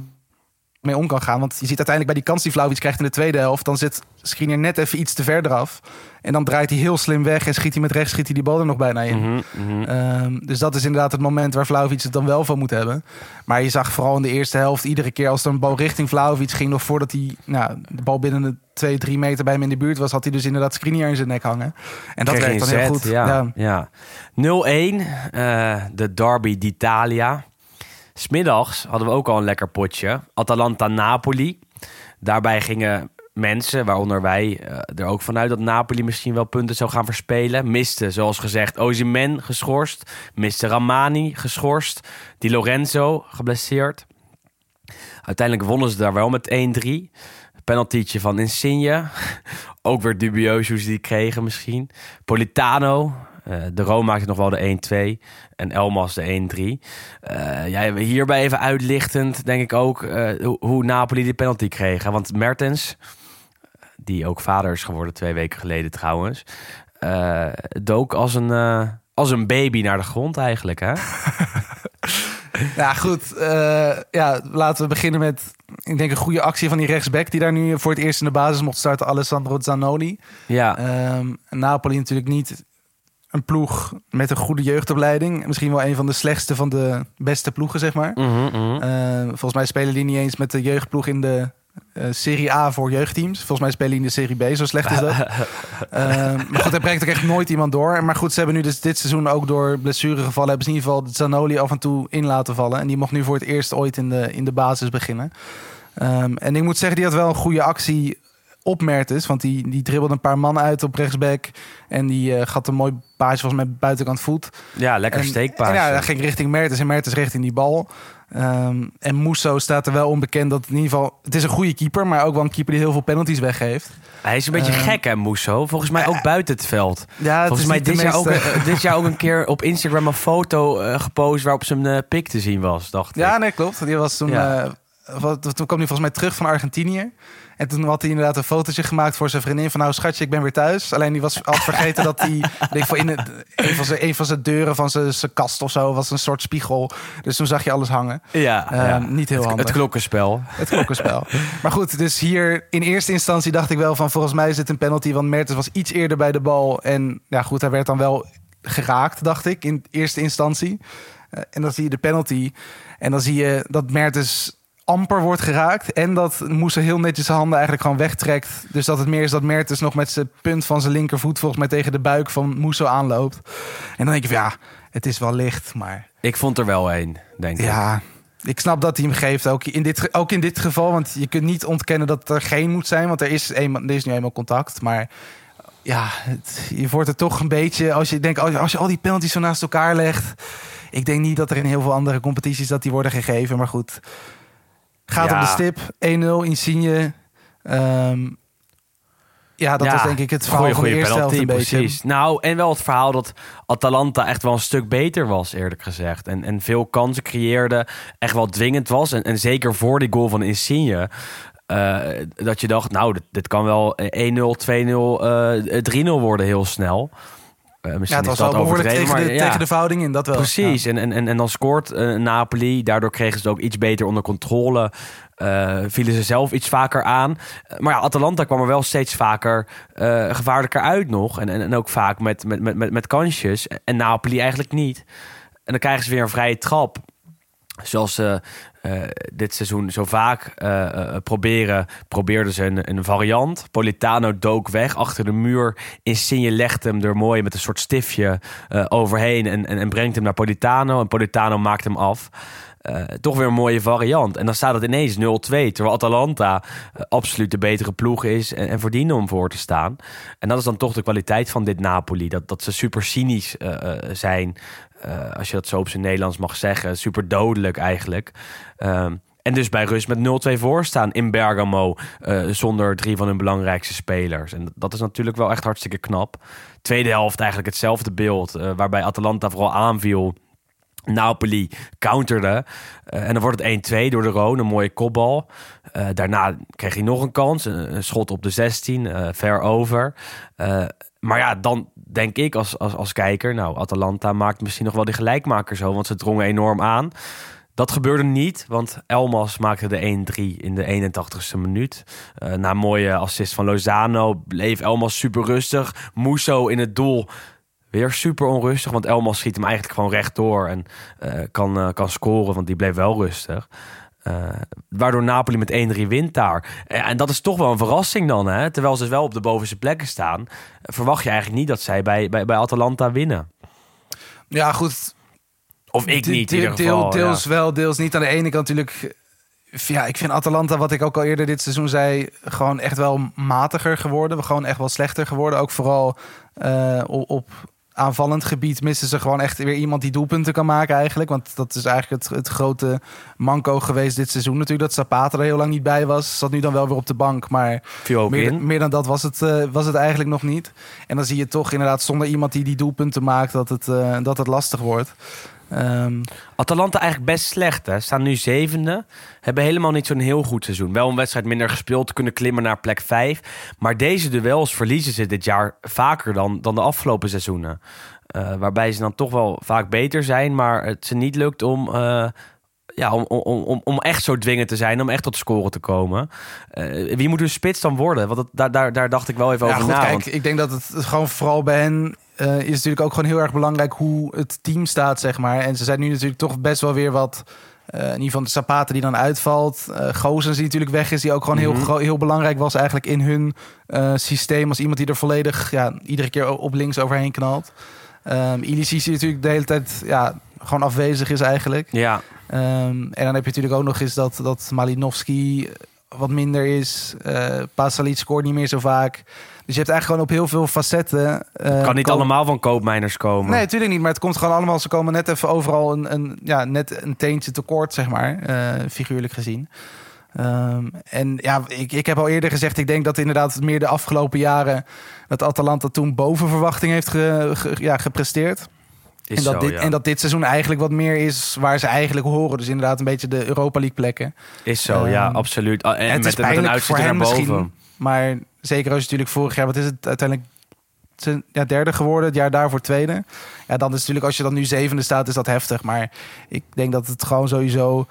mee om kan gaan. Want je ziet uiteindelijk bij die kans die Vlaovic krijgt in de tweede helft... dan zit Skriniar net even iets te verder af. En dan draait hij heel slim weg en schiet hij met rechts schiet hij die bal er nog bijna in. Mhm, mhm. Ehm, dus dat is inderdaad het moment waar Vlaovic het dan wel van moet hebben. Maar je zag vooral in de eerste helft iedere keer als er een bal richting Vlaovic ging... nog voordat hij nou, de bal binnen de 2, 3 meter bij hem in de buurt was... had hij dus inderdaad Skriniar in zijn nek hangen. En dat werkt dan heel goed. Ja, ja. 0-1, eh, de derby d'Italia. Smiddags hadden we ook al een lekker potje. Atalanta-Napoli. Daarbij gingen mensen, waaronder wij, eh, er ook vanuit dat Napoli misschien wel punten zou gaan verspelen. Miste, zoals gezegd, Osimhen geschorst. Miste Ramani geschorst. Di Lorenzo geblesseerd. Uiteindelijk wonnen ze daar wel met 1-3. Penaltietje van Insigne. Ook weer dubieus hoe ze die kregen misschien. Politano. Eh, de Rome maakte nog wel de 1-2. En Elmas de 1-3. Eh ja, hierbij even uitlichtend denk ik ook eh, hoe, Napoli die penalty kreeg. hè. Want Mertens, die ook vader is geworden twee weken geleden trouwens... eh, dook als een, als een baby naar de grond eigenlijk. Hè? Ja, goed. ja, laten we beginnen met, ik denk, een goede actie van die rechtsback... die daar nu voor het eerst in de basis mocht starten, Alessandro Zanoni. Ja, Ehm, Napoli natuurlijk niet een ploeg met een goede jeugdopleiding. Misschien wel een van de slechtste van de beste ploegen, zeg maar. Mhm, mhm. Eh, volgens mij spelen die niet eens met de jeugdploeg in de eh, Serie A voor jeugdteams. Volgens mij spelen die in de Serie B, zo slecht is dat. Eh, maar goed, er breekt ook echt nooit iemand door. Maar goed, ze hebben nu dus dit seizoen ook door blessuregevallen... hebben ze in ieder geval Zanoli af en toe in laten vallen. En die mocht nu voor het eerst ooit in de, in de basis beginnen. Ehm, en ik moet zeggen, die had wel een goede actie op Mertens. Want die, die dribbelde een paar man uit op rechtsback. En die eh gaat een mooi paasje volgens mij buitenkant voet. ja lekker en Ja, dat ging richting Mertens en Mertens richting die bal. Ehm, en Musso staat er wel onbekend dat in ieder geval... Het is een goede keeper, maar ook wel een keeper die heel veel penalties weggeeft. Hij is een beetje Ehm, gek, hè, Musso? Volgens mij ook buiten het veld. Ja, Volgens is mij dit jaar, ook, eh, dit jaar ook een keer op Instagram een foto eh, gepost waarop zijn eh, pik te zien was, dacht ik. Ja, nee, klopt. Die was toen, Ja. Eh, wat- toen kwam hij volgens mij terug van Argentinië. En toen had hij inderdaad een fotootje gemaakt voor zijn vriendin van... nou schatje, ik ben weer thuis. Alleen die was had vergeten dat hij... voor in het, een, van zijn, een van zijn deuren van zijn, zijn kast of zo... was een soort spiegel. Dus toen zag je alles hangen. Ja, Eh, ja. niet heel het, handig. Het klokkenspel. Het klokkenspel. maar goed, dus hier in eerste instantie dacht ik wel van... volgens mij is dit een penalty, want Mertens was iets eerder bij de bal. En ja goed, hij werd dan wel geraakt, dacht ik, in eerste instantie. Eh, en dan zie je de penalty. En dan zie je dat Mertens amper wordt geraakt. En dat Moese heel netjes zijn handen eigenlijk gewoon wegtrekt. Dus dat het meer is dat Mertens nog met zijn punt van zijn linkervoet... volgens mij tegen de buik van Moese aanloopt. En dan denk je van ja, het is wel licht, maar... Ik vond er wel één, denk ik. Ja, ik snap dat hij hem geeft, ook in, dit, ook in dit geval. Want je kunt niet ontkennen dat er geen moet zijn. Want er is, eenmaal, er is nu eenmaal contact. Maar ja, het, je wordt er toch een beetje... Als je, denkt, als, je, als je al die penalties zo naast elkaar legt... Ik denk niet dat er in heel veel andere competities dat die worden gegeven. Maar goed, gaat Ja. op de stip. 1-0, Insigne. Ehm, ja, dat Ja, was denk ik het verhaal goeie- van de eerste helft penalty, een beetje. Precies. Nou, en wel het verhaal dat Atalanta echt wel een stuk beter was, eerlijk gezegd. En, en veel kansen creëerde, echt wel dwingend was. En, en zeker voor die goal van Insigne... eh, dat je dacht, nou, dit, dit kan wel 1-0, 2-0, eh 3-0 worden heel snel. Eh, Ja, misschien het was wel behoorlijk tegen de, ja. tegen de verhouding in, dat wel. Precies, en, en, en, en dan scoort eh, Napoli. Daardoor kregen ze het ook iets beter onder controle. Eh, vielen ze zelf iets vaker aan. Maar ja, Atalanta kwam er wel steeds vaker eh, gevaarlijker uit nog. En, en, en ook vaak met, met, met, met, met kansjes. En Napoli eigenlijk niet. En dan krijgen ze weer een vrije trap. Zoals ze eh, dit seizoen zo vaak eh, eh, proberen, probeerden ze een, een variant. Politano dook weg achter de muur. Insigne legt hem er mooi met een soort stiftje overheen en, en, en brengt hem naar Politano. En Politano maakt hem af. Eh, toch weer een mooie variant. En dan staat het ineens 0-2. Terwijl Atalanta eh, absoluut de betere ploeg is en, en om voor te staan. En dat is dan toch de kwaliteit van dit Napoli. Dat, dat ze super cynisch eh, zijn. Als je dat zo op zijn Nederlands mag zeggen. Super dodelijk eigenlijk. Ehm, en dus bij rust met 0-2 voorstaan in Bergamo. zonder drie van hun belangrijkste spelers. En dat is natuurlijk wel echt hartstikke knap. Tweede helft eigenlijk hetzelfde beeld. waarbij Atalanta vooral aanviel. Napoli counterde. Eh, en dan wordt het 1-2 door de Roon. Een mooie kopbal. Eh, daarna kreeg hij nog een kans. Een, schot op de 16. eh ver over. Maar ja, dan denk ik als, als, als kijker... Nou, Atalanta maakt misschien nog wel die gelijkmaker zo. Want ze drongen enorm aan. Dat gebeurde niet, want Elmas maakte de 1-3 in de 81ste minuut. Na mooie assist van Lozano bleef Elmas super rustig. Musso in het doel weer super onrustig, want Elmas schiet hem eigenlijk gewoon rechtdoor en eh, kan, eh, kan scoren, want die bleef wel rustig. Eh, waardoor Napoli met 1-3 wint daar. En dat is toch wel een verrassing dan, hè? terwijl ze wel op de bovenste plekken staan. verwacht je eigenlijk niet dat zij bij, bij, bij Atalanta winnen. Ja, goed. Of ik niet, in de- ieder geval. deel- deels ja. wel, deels niet. Aan de ene kant natuurlijk... Ja, ik vind Atalanta, wat ik ook al eerder dit seizoen zei... gewoon echt wel matiger geworden. Gewoon echt wel slechter geworden. Ook vooral op, op aanvallend gebied missen ze gewoon echt weer iemand die doelpunten kan maken eigenlijk. Want dat is eigenlijk het, het grote manco geweest dit seizoen natuurlijk. Dat Zapata er heel lang niet bij was. Zat nu dan wel weer op de bank, maar... Meer, meer dan dat was het, eh, was het eigenlijk nog niet. En dan zie je toch inderdaad zonder iemand die die doelpunten maakt dat het, eh, dat het lastig wordt. Ehm, Atalanta eigenlijk best slecht. Hè? Staan nu zevende. Hebben helemaal niet zo'n heel goed seizoen. Wel een wedstrijd minder gespeeld. Kunnen klimmen naar plek vijf. Maar deze duels verliezen ze dit jaar vaker dan, dan de afgelopen seizoenen. Eh, waarbij ze dan toch wel vaak beter zijn. Maar het ze niet lukt om... eh, ja, om, om, om, om echt zo dwingend te zijn, om echt tot scoren te komen. Eh, wie moet hun spits dan worden? Want dat, daar, daar, daar dacht ik wel even ja, over goed, na. kijk, want- ik denk dat het gewoon vooral bij hen eh, is natuurlijk ook gewoon heel erg belangrijk hoe het team staat, zeg maar. En ze zijn nu natuurlijk toch best wel weer wat. eh, in ieder geval de Zapata die dan uitvalt. eh Gozens die natuurlijk weg is. Die ook gewoon Mhm. heel, gro- heel belangrijk was eigenlijk in hun systeem. Als iemand die er volledig ja, iedere keer op links overheen knalt. Um, Ilicic die natuurlijk de hele tijd ja, gewoon afwezig is eigenlijk. ja, Ehm, en dan heb je natuurlijk ook nog eens dat, dat Malinowski wat minder is. Pasalic scoort niet meer zo vaak. Dus je hebt eigenlijk gewoon op heel veel facetten... eh, kan niet allemaal van koopmijners komen. Nee, natuurlijk niet. Maar het komt gewoon allemaal... Ze komen net even overal een, een, ja, net een teentje tekort, zeg maar. eh, figuurlijk gezien. Ehm, en ja, ik, ik heb al eerder gezegd... ik denk dat inderdaad meer de afgelopen jaren... dat Atalanta toen boven verwachting heeft ge- ge- ja, gepresteerd. Is En dat, zo, dit, ja. en dat dit seizoen eigenlijk wat meer is waar ze eigenlijk horen. Dus inderdaad een beetje de Europa League plekken. Is zo, ja, Ehm, absoluut. Ah, En En het met, is met een uitzicht naar boven. Maar zeker als je natuurlijk vorig jaar, wat is het uiteindelijk? ze- Ja, derde geworden, het jaar daarvoor tweede. Ja, dan is natuurlijk als je dan nu zevende staat, is dat heftig. Maar ik denk dat het gewoon sowieso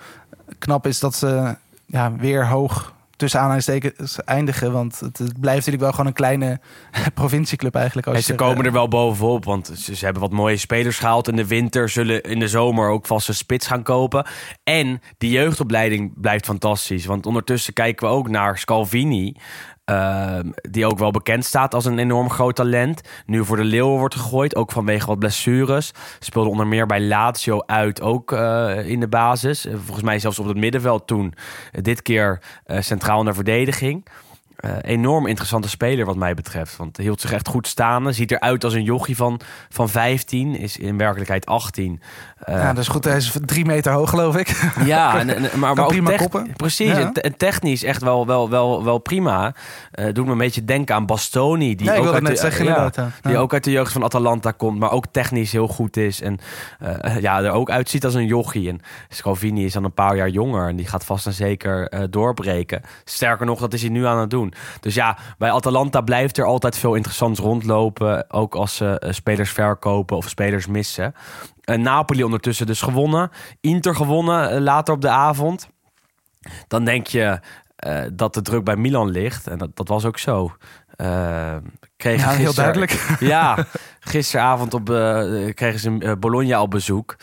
knap is dat ze ja, weer hoog tussen aanhalingstekens eindigen. Want het, blijft natuurlijk wel gewoon een kleine provincieclub eigenlijk. Als En ze komen er wel bovenop, want ze, ze hebben wat mooie spelers gehaald in de winter. Zullen in de zomer ook vast een spits gaan kopen. En die jeugdopleiding blijft fantastisch. Want ondertussen kijken we ook naar Scalvini. Ehm, die ook wel bekend staat als een enorm groot talent. Nu voor de Leeuwen wordt gegooid, ook vanwege wat blessures. Speelde onder meer bij Lazio uit, ook eh, in de basis. Volgens mij zelfs op het middenveld toen. Eh, dit keer eh, centraal de verdediging. Eh, enorm interessante speler wat mij betreft. Want hij hield zich echt goed staande. Ziet eruit als een jochie van, van 15. Is in werkelijkheid 18. Uh, ja, dat is goed. Hij is drie meter hoog, geloof ik. Ja, en, en, maar, maar ook prima koppen. Precies, Ja. en, te- en technisch echt wel, wel, wel, wel prima. Eh doet me een beetje denken aan Bastoni. Die ook uit net de, zeggen, ja, inderdaad, ja. Die ook uit de jeugd van Atalanta komt, maar ook technisch heel goed is. En eh, ja, er ook uitziet als een jochie. En Scalvini is dan een paar jaar jonger en die gaat vast en zeker eh, doorbreken. Sterker nog, dat is hij nu aan het doen. Dus ja, bij Atalanta blijft er altijd veel interessants rondlopen. Ook als ze eh, spelers verkopen of spelers missen. Eh, Napoli ondertussen dus gewonnen. Inter gewonnen eh, later op de avond. Dan denk je dat de druk bij Milan ligt. En dat, dat was ook zo. Kregen Ja, heel gister- duidelijk. Ja, gisteravond op, kregen ze Bologna op bezoek.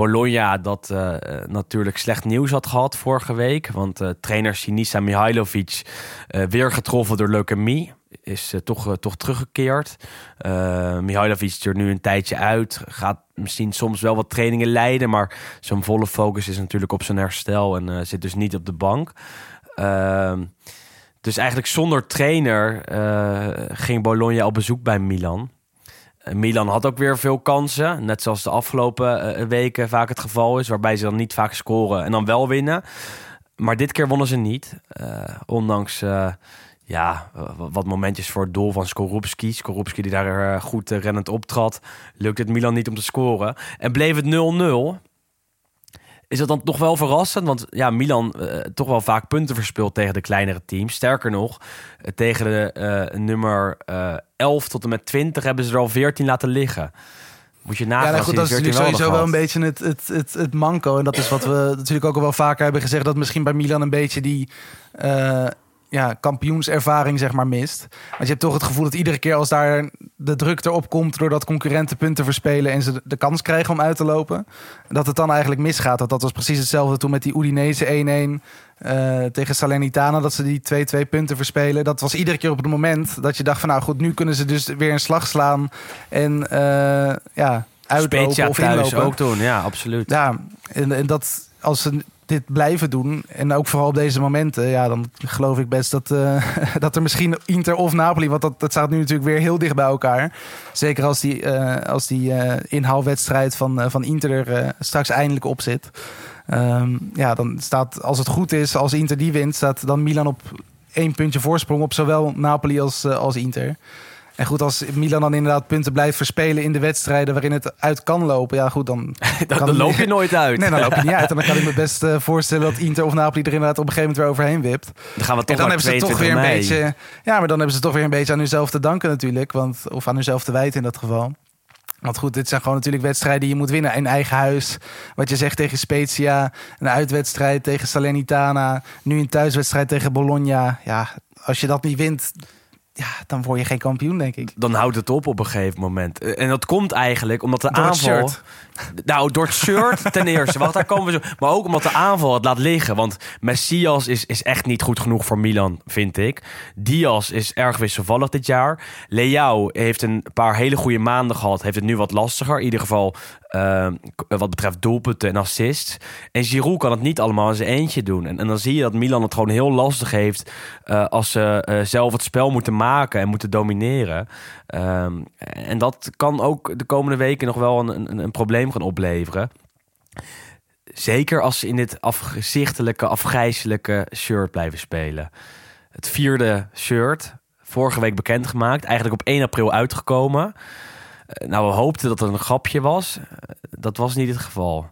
Bologna dat eh, eh, natuurlijk slecht nieuws had gehad vorige week. Want eh, trainer Sinisa Mihailovic eh, weer getroffen door leukemie. Is toch, toch teruggekeerd. Mihailovic er nu een tijdje uit. Gaat misschien soms wel wat trainingen leiden. Maar zijn volle focus is natuurlijk op zijn herstel. En zit dus niet op de bank. Ehm, dus eigenlijk zonder trainer ging Bologna op bezoek bij Milan. Eh, Milan had ook weer veel kansen. Net zoals de afgelopen eh, weken vaak het geval is. Waarbij ze dan niet vaak scoren en dan wel winnen. Maar dit keer wonnen ze niet. Eh, ondanks ja, wat momentjes voor het doel van Skorupski. Skorupski die daar goed rennend optrad. Lukt het Milan niet om te scoren. En bleef het 0-0. Is dat dan toch wel verrassend? Want ja, Milan eh, toch wel vaak punten verspeelt tegen de kleinere teams. Sterker nog, eh, tegen de eh, nummer eh 11 tot en met 20 hebben ze er al 14 laten liggen. Moet je nagaan Ja, nou goed, dat is 14 natuurlijk sowieso wel een beetje het, het, het, het manco. En dat is wat we natuurlijk ook al wel vaker hebben gezegd. Dat misschien bij Milan een beetje die ja, kampioenservaring zeg maar mist. Want je hebt toch het gevoel dat iedere keer als daar de druk erop komt... doordat concurrenten punten verspelen en ze de- kans krijgen om uit te lopen... dat het dan eigenlijk misgaat. Dat, dat was precies hetzelfde toen met die Udinese 1-1 eh, tegen Salernitana... dat ze die 2-2 punten verspelen. Dat was iedere keer op het moment dat je dacht van... nou goed, nu kunnen ze dus weer een slag slaan en eh, ja, uitlopen of thuis inlopen. ook doen, ja, absoluut. Ja, en, en dat als ze dit blijven doen, en ook vooral op deze momenten, ja, dan geloof ik best dat, eh, dat er misschien Inter of Napoli, want dat, dat staat nu natuurlijk weer heel dicht bij elkaar. Zeker als die, eh, als die eh, inhaalwedstrijd van, van Inter er straks eindelijk op zit. Ehm, ja, dan staat, als het goed is, als Inter die wint, staat dan Milan op één puntje voorsprong op zowel Napoli als, als Inter. En goed, als Milan dan inderdaad punten blijft verspelen in de wedstrijden waarin het uit kan lopen, ja goed, dan Dan, kan- dan loop je nooit uit. Nee, dan loop je niet uit. En dan kan ik me best eh, voorstellen dat Inter of Napoli er inderdaad op een gegeven moment weer overheen wipt. Dan gaan we En toch dan hebben ze toch 22 weer een mei. beetje. Ja, maar dan hebben ze toch weer een beetje aan hunzelf te danken natuurlijk. Want, of aan hunzelf te wijten in dat geval. Want goed, dit zijn gewoon natuurlijk wedstrijden die je moet winnen in eigen huis. Wat je zegt tegen Spezia, een uitwedstrijd tegen Salernitana, nu een thuiswedstrijd tegen Bologna. Ja, als je dat niet wint, ja, dan word je geen kampioen, denk ik. Dan houdt het op op een gegeven moment. Eh, En dat komt eigenlijk omdat de Door aanval... shirt. Nou, door het shirt ten eerste. Wacht, daar komen we zo. Maar ook omdat de aanval het laat liggen. Want Messias is, is echt niet goed genoeg voor Milan, vind ik. Diaz is erg wisselvallig dit jaar. Leao heeft een paar hele goede maanden gehad. Heeft het nu wat lastiger. In ieder geval eh, wat betreft doelpunten en assists. En Giroud kan het niet allemaal in zijn eentje doen. En, en dan zie je dat Milan het gewoon heel lastig heeft... eh, als ze eh, zelf het spel moeten maken en moeten domineren. Ehm, en dat kan ook de komende weken nog wel een, een, een probleem gaan opleveren. Zeker als ze in dit afgezichtelijke, afgrijzelijke shirt blijven spelen. Het vierde shirt, vorige week bekendgemaakt, eigenlijk op 1 april uitgekomen. Eh, Nou, we hoopten dat het een grapje was. Eh, Dat was niet het geval.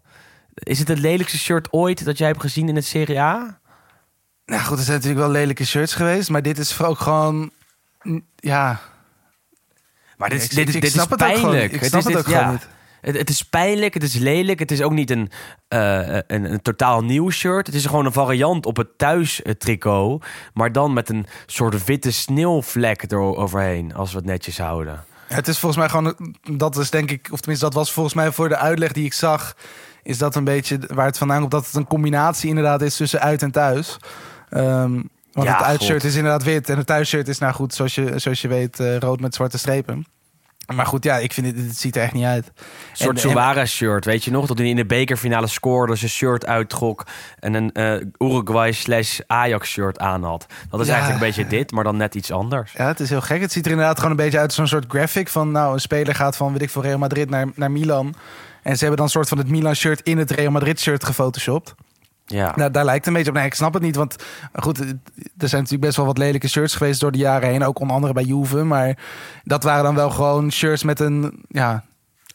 Is het het lelijkste shirt ooit dat jij hebt gezien in het Serie A? Nou goed, er zijn natuurlijk wel lelijke shirts geweest. Maar dit is ook gewoon. Ja, Maar dit, is- dit, dit is pijnlijk. Ik snap is, het ook gewoon niet. Het, het is pijnlijk, het is lelijk. Het is ook niet een, eh, een, een totaal nieuw shirt. Het is gewoon een variant op het thuis-tricot. Maar dan met een soort witte sneeuwvlek eroverheen. Als we het netjes houden. Het is volgens mij gewoon, dat is denk ik, of tenminste dat was volgens mij voor de uitleg die ik zag, is dat een beetje waar het vandaan komt, dat het een combinatie inderdaad is tussen uit en thuis. Ehm, want Ja, het uitshirt God. is inderdaad wit en het thuisshirt is nou goed, zoals je, zoals je weet, eh, rood met zwarte strepen. Maar goed, ja, ik vind het, het ziet er echt niet uit. Een soort Suarez-shirt, weet je nog? Dat hij in de bekerfinale scoorde, zijn shirt uittrok... en een eh, Uruguay slash Ajax-shirt aan had. Dat is Ja. eigenlijk een beetje dit, maar dan net iets anders. Ja, het is heel gek. Het ziet er inderdaad gewoon een beetje uit als zo'n soort graphic van... nou, een speler gaat van, weet ik veel, Real Madrid naar, naar Milan. En ze hebben dan een soort van het Milan-shirt in het Real Madrid-shirt gefotoshopt. Ja. Nou, daar lijkt het een beetje op. Nee, ik snap het niet, want goed, er zijn natuurlijk best wel wat lelijke shirts geweest door de jaren heen. Ook onder andere bij Juve, maar dat waren dan wel gewoon shirts met een, ja,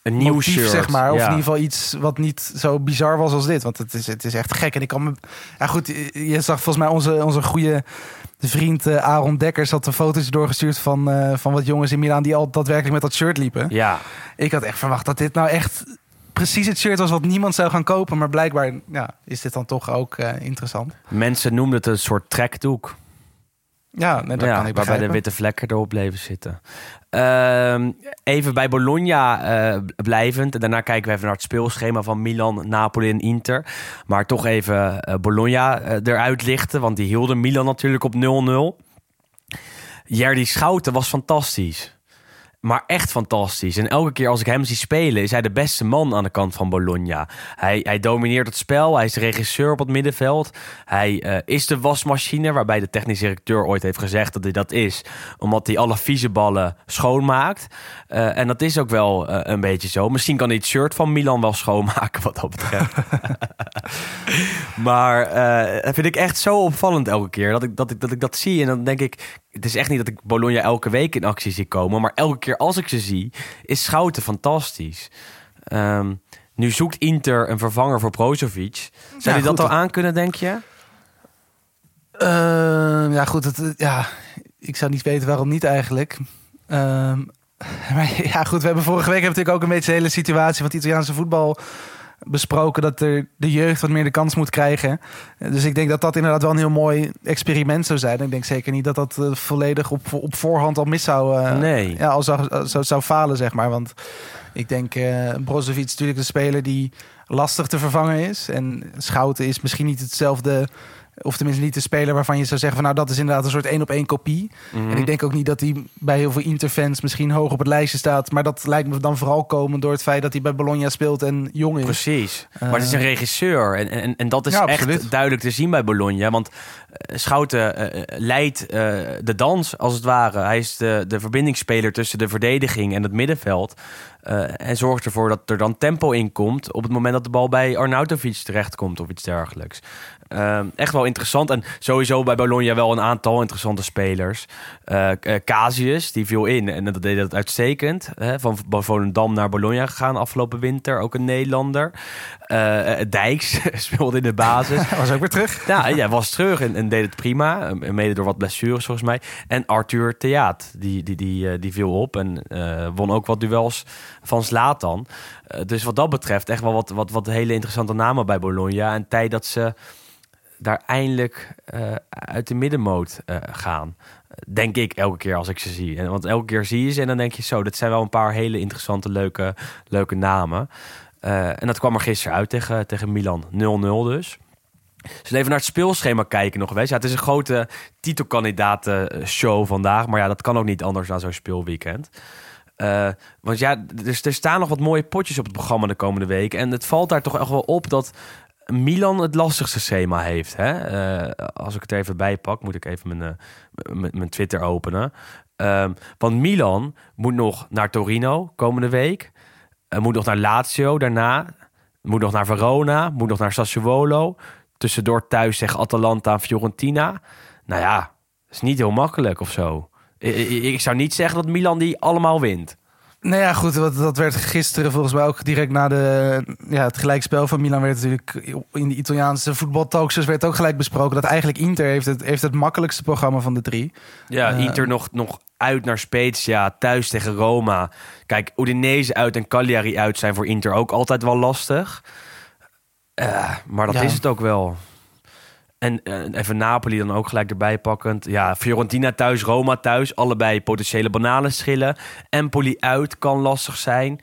een nieuw motief, shirt. zeg maar. Of ja. in ieder geval iets wat niet zo bizar was als dit. Want het is, het is echt gek. En ik kan me... Ja goed, je zag volgens mij onze, onze goede vriend eh, Aaron Dekkers... had een foto's doorgestuurd van, eh, van wat jongens in Milaan... die al daadwerkelijk met dat shirt liepen. Ja, Ik had echt verwacht dat dit nou echt precies het shirt was... wat niemand zou gaan kopen. Maar blijkbaar ja, is dit dan toch ook eh, interessant. mensen noemden het een soort trekdoek. Ja, nee, dat ja, kan ik waarbij de witte vlekken erop bleven zitten. Ehm, even bij Bologna eh, blijvend. En daarna kijken we even naar het speelschema van Milan, Napoli en Inter. Maar toch even eh, Bologna eruit lichten. Want die hielden Milan natuurlijk op 0-0. Jerdy Schouten was fantastisch. Maar echt fantastisch. En elke keer als ik hem zie spelen, is hij de beste man aan de kant van Bologna. Hij, hij domineert het spel. Hij is de regisseur op het middenveld. Hij eh, is de wasmachine, waarbij de technisch directeur ooit heeft gezegd dat hij dat is. Omdat hij alle vieze ballen schoonmaakt. Eh, en dat is ook wel eh, een beetje zo. Misschien kan hij het shirt van Milan wel schoonmaken, wat dat betreft. maar dat vind ik echt zo opvallend elke keer. Dat ik, dat, ik, dat ik dat zie en dan denk ik... Het is echt niet dat ik Bologna elke week in actie zie komen. Maar elke keer als ik ze zie, is Schouten fantastisch. Ehm, nu zoekt Inter een vervanger voor Brozovic. Zou Ja, die dat al aan kunnen, denk je? Ehm, ja, goed. Het, ja, ik zou niet weten waarom niet eigenlijk. Ehm, maar ja, goed. We hebben vorige week hebben natuurlijk ook een beetje de hele situatie van het Italiaanse voetbal besproken. Dat er de jeugd wat meer de kans moet krijgen. Dus ik denk dat dat inderdaad wel een heel mooi experiment zou zijn. Ik denk zeker niet dat dat eh, volledig op, op voorhand al mis zou, eh, Nee. ja, al zou, zou, zou falen, zeg maar. Want ik denk, eh Brozovic is natuurlijk de speler die lastig te vervangen is. En Schouten is misschien niet hetzelfde... Of tenminste niet de speler waarvan je zou zeggen van nou dat is inderdaad een soort één op één kopie. Mhm. En ik denk ook niet dat hij bij heel veel Interfans misschien hoog op het lijstje staat. Maar dat lijkt me dan vooral komen door het feit dat hij bij Bologna speelt en jong is. Precies. maar het is een regisseur. En, en, en dat is Eh. Ja, echt absoluut. duidelijk te zien bij Bologna. Want eh, Schouten eh, eh, leidt eh, de dans, als het ware. Hij is de, de verbindingsspeler tussen de verdediging en het middenveld. Eh, en zorgt ervoor dat er dan tempo in komt... op het moment dat de bal bij Arnautovic terechtkomt of iets dergelijks. Eh, echt wel interessant. En sowieso bij Bologna wel een aantal interessante spelers. Eh eh, Casius, die viel in en dat deed dat uitstekend. Hè, van Volendam naar Bologna gegaan afgelopen winter. Ook een Nederlander. Eh, Dijks speelde in de basis. Hij was ook weer terug. Ja, hij was terug en, en deed het prima. Mede door wat blessures volgens mij. En Arthur Theaat, die, die, die, die viel op en won ook wat duels van Slatan. dus wat dat betreft echt wel wat, wat, wat hele interessante namen bij Bologna. En tijd dat ze daar eindelijk eh, uit de middenmoot eh, gaan. Denk ik elke keer als ik ze zie. En, want elke keer zie je ze en dan denk je zo... dat zijn wel een paar hele interessante, leuke, leuke namen. Eh, en dat kwam er gisteren uit tegen, tegen Milan. 0-0 dus. Dus even naar het speelschema kijken nog eens. Ja, het is een grote titelkandidaten show vandaag. Maar ja, dat kan ook niet anders dan zo'n speelweekend. Want ja, er, er staan nog wat mooie potjes op het programma de komende week. En het valt daar toch echt wel op dat Milan het lastigste schema heeft. Hè? Eh, als ik het even bij pak, moet ik even mijn, eh, mijn, Twitter openen. Ehm, want Milan moet nog naar Torino komende week. Eh, moet nog naar Lazio daarna. Moet nog naar Verona. Moet nog naar Sassuolo. Tussendoor thuis tegen Atalanta en Fiorentina. Nou ja, is niet heel makkelijk of zo. Ik zou niet zeggen dat Milan die allemaal wint. Nou ja, goed, dat, dat werd gisteren volgens mij ook direct na de, ja, het gelijkspel van Milan werd natuurlijk in de Italiaanse voetbaltalkshows werd ook gelijk besproken dat eigenlijk Inter heeft het, heeft het makkelijkste programma van de drie. Ja, Eh, Inter nog, nog uit naar Spezia, thuis tegen Roma. Kijk, Udinese uit en Cagliari uit zijn voor Inter ook altijd wel lastig. Eh, maar dat Ja. is het ook wel. En eh, even Napoli dan ook gelijk erbij pakkend. Ja, Fiorentina thuis, Roma thuis. Allebei potentiële bananenschillen. Empoli uit kan lastig zijn.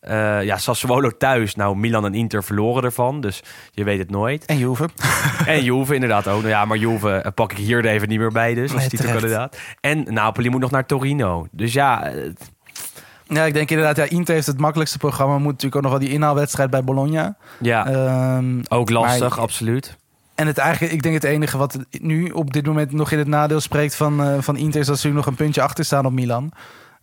Eh, ja, Sassuolo thuis. Nou, Milan en Inter verloren ervan. Dus je weet het nooit. En Juve. En Juve inderdaad ook. Nou ja, maar Juve eh, pak ik hier er even niet meer bij dus. Als titelkandidaat. En Napoli moet nog naar Torino. Dus ja, eh, Ja, ik denk inderdaad, ja, Inter heeft het makkelijkste programma. Moet natuurlijk ook nog wel die inhaalwedstrijd bij Bologna. Ja, Ehm, ook lastig, maar- absoluut. En het eigenlijk, ik denk het enige wat nu op dit moment nog in het nadeel spreekt van, eh, van Inter... is dat ze nu nog een puntje achter staan op Milan.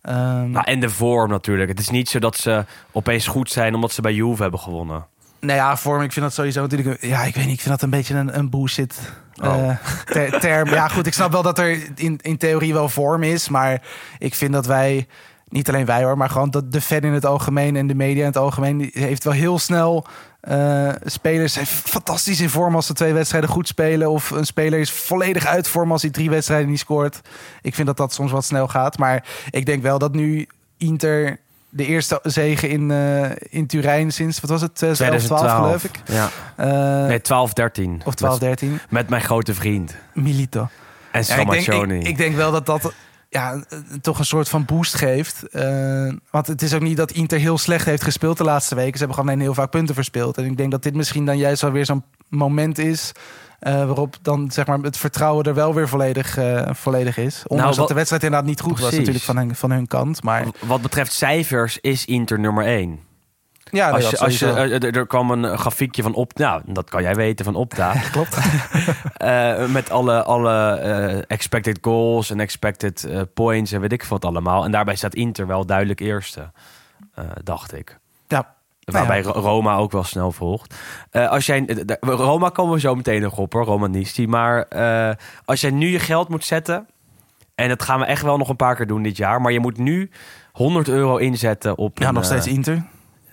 Ehm, Nou, en de vorm natuurlijk. Het is niet zo dat ze opeens goed zijn omdat ze bij Juve hebben gewonnen. Nou ja, vorm, ik vind dat sowieso natuurlijk... Ja, ik weet niet, ik vind dat een beetje een, een bullshit Oh. eh, ter- term. Ja, goed, ik snap wel dat er in, in theorie wel vorm is. Maar ik vind dat wij, niet alleen wij hoor... maar gewoon dat de fan in het algemeen en de media in het algemeen... die heeft wel heel snel... eh, spelers zijn fantastisch in vorm als ze twee wedstrijden goed spelen. Of een speler is volledig uit vorm als hij drie wedstrijden niet scoort. Ik vind dat dat soms wat snel gaat. Maar ik denk wel dat nu Inter de eerste zege in, eh, in Turijn sinds, wat was het, 2012 geloof ik. Ja. Eh, Nee, 12, 13. of 12, Met, 13. met mijn grote vriend. Milito. En Ja, ik, denk, ik denk wel dat dat ja, toch een soort van boost geeft. Eh, want het is ook niet dat Inter heel slecht heeft gespeeld de laatste weken. Ze hebben gewoon alleen heel vaak punten verspeeld. En ik denk dat dit misschien dan juist wel weer zo'n moment is... eh, waarop dan zeg maar, het vertrouwen er wel weer volledig, eh, volledig is. Ondanks Nou, wat- dat de wedstrijd inderdaad niet goed was natuurlijk van hun, van hun kant. Maar Wat betreft cijfers is Inter nummer 1. Ja, als je, als je, eh, er, er kwam een grafiekje van op, nou, dat kan jij weten van Opta. Klopt. Eh, met alle, alle eh, expected goals en expected eh, points en weet ik wat allemaal. En daarbij staat Inter wel duidelijk eerste, eh, dacht ik. Ja. Waarbij Nou Ro- Roma ook wel snel volgt. Eh, als jij, eh, Roma komen we zo meteen nog op hoor, Romanisti. Maar eh, als jij nu je geld moet zetten... en dat gaan we echt wel nog een paar keer doen dit jaar... maar je moet nu 100 euro inzetten op... Ja, een, nog steeds eh, Inter.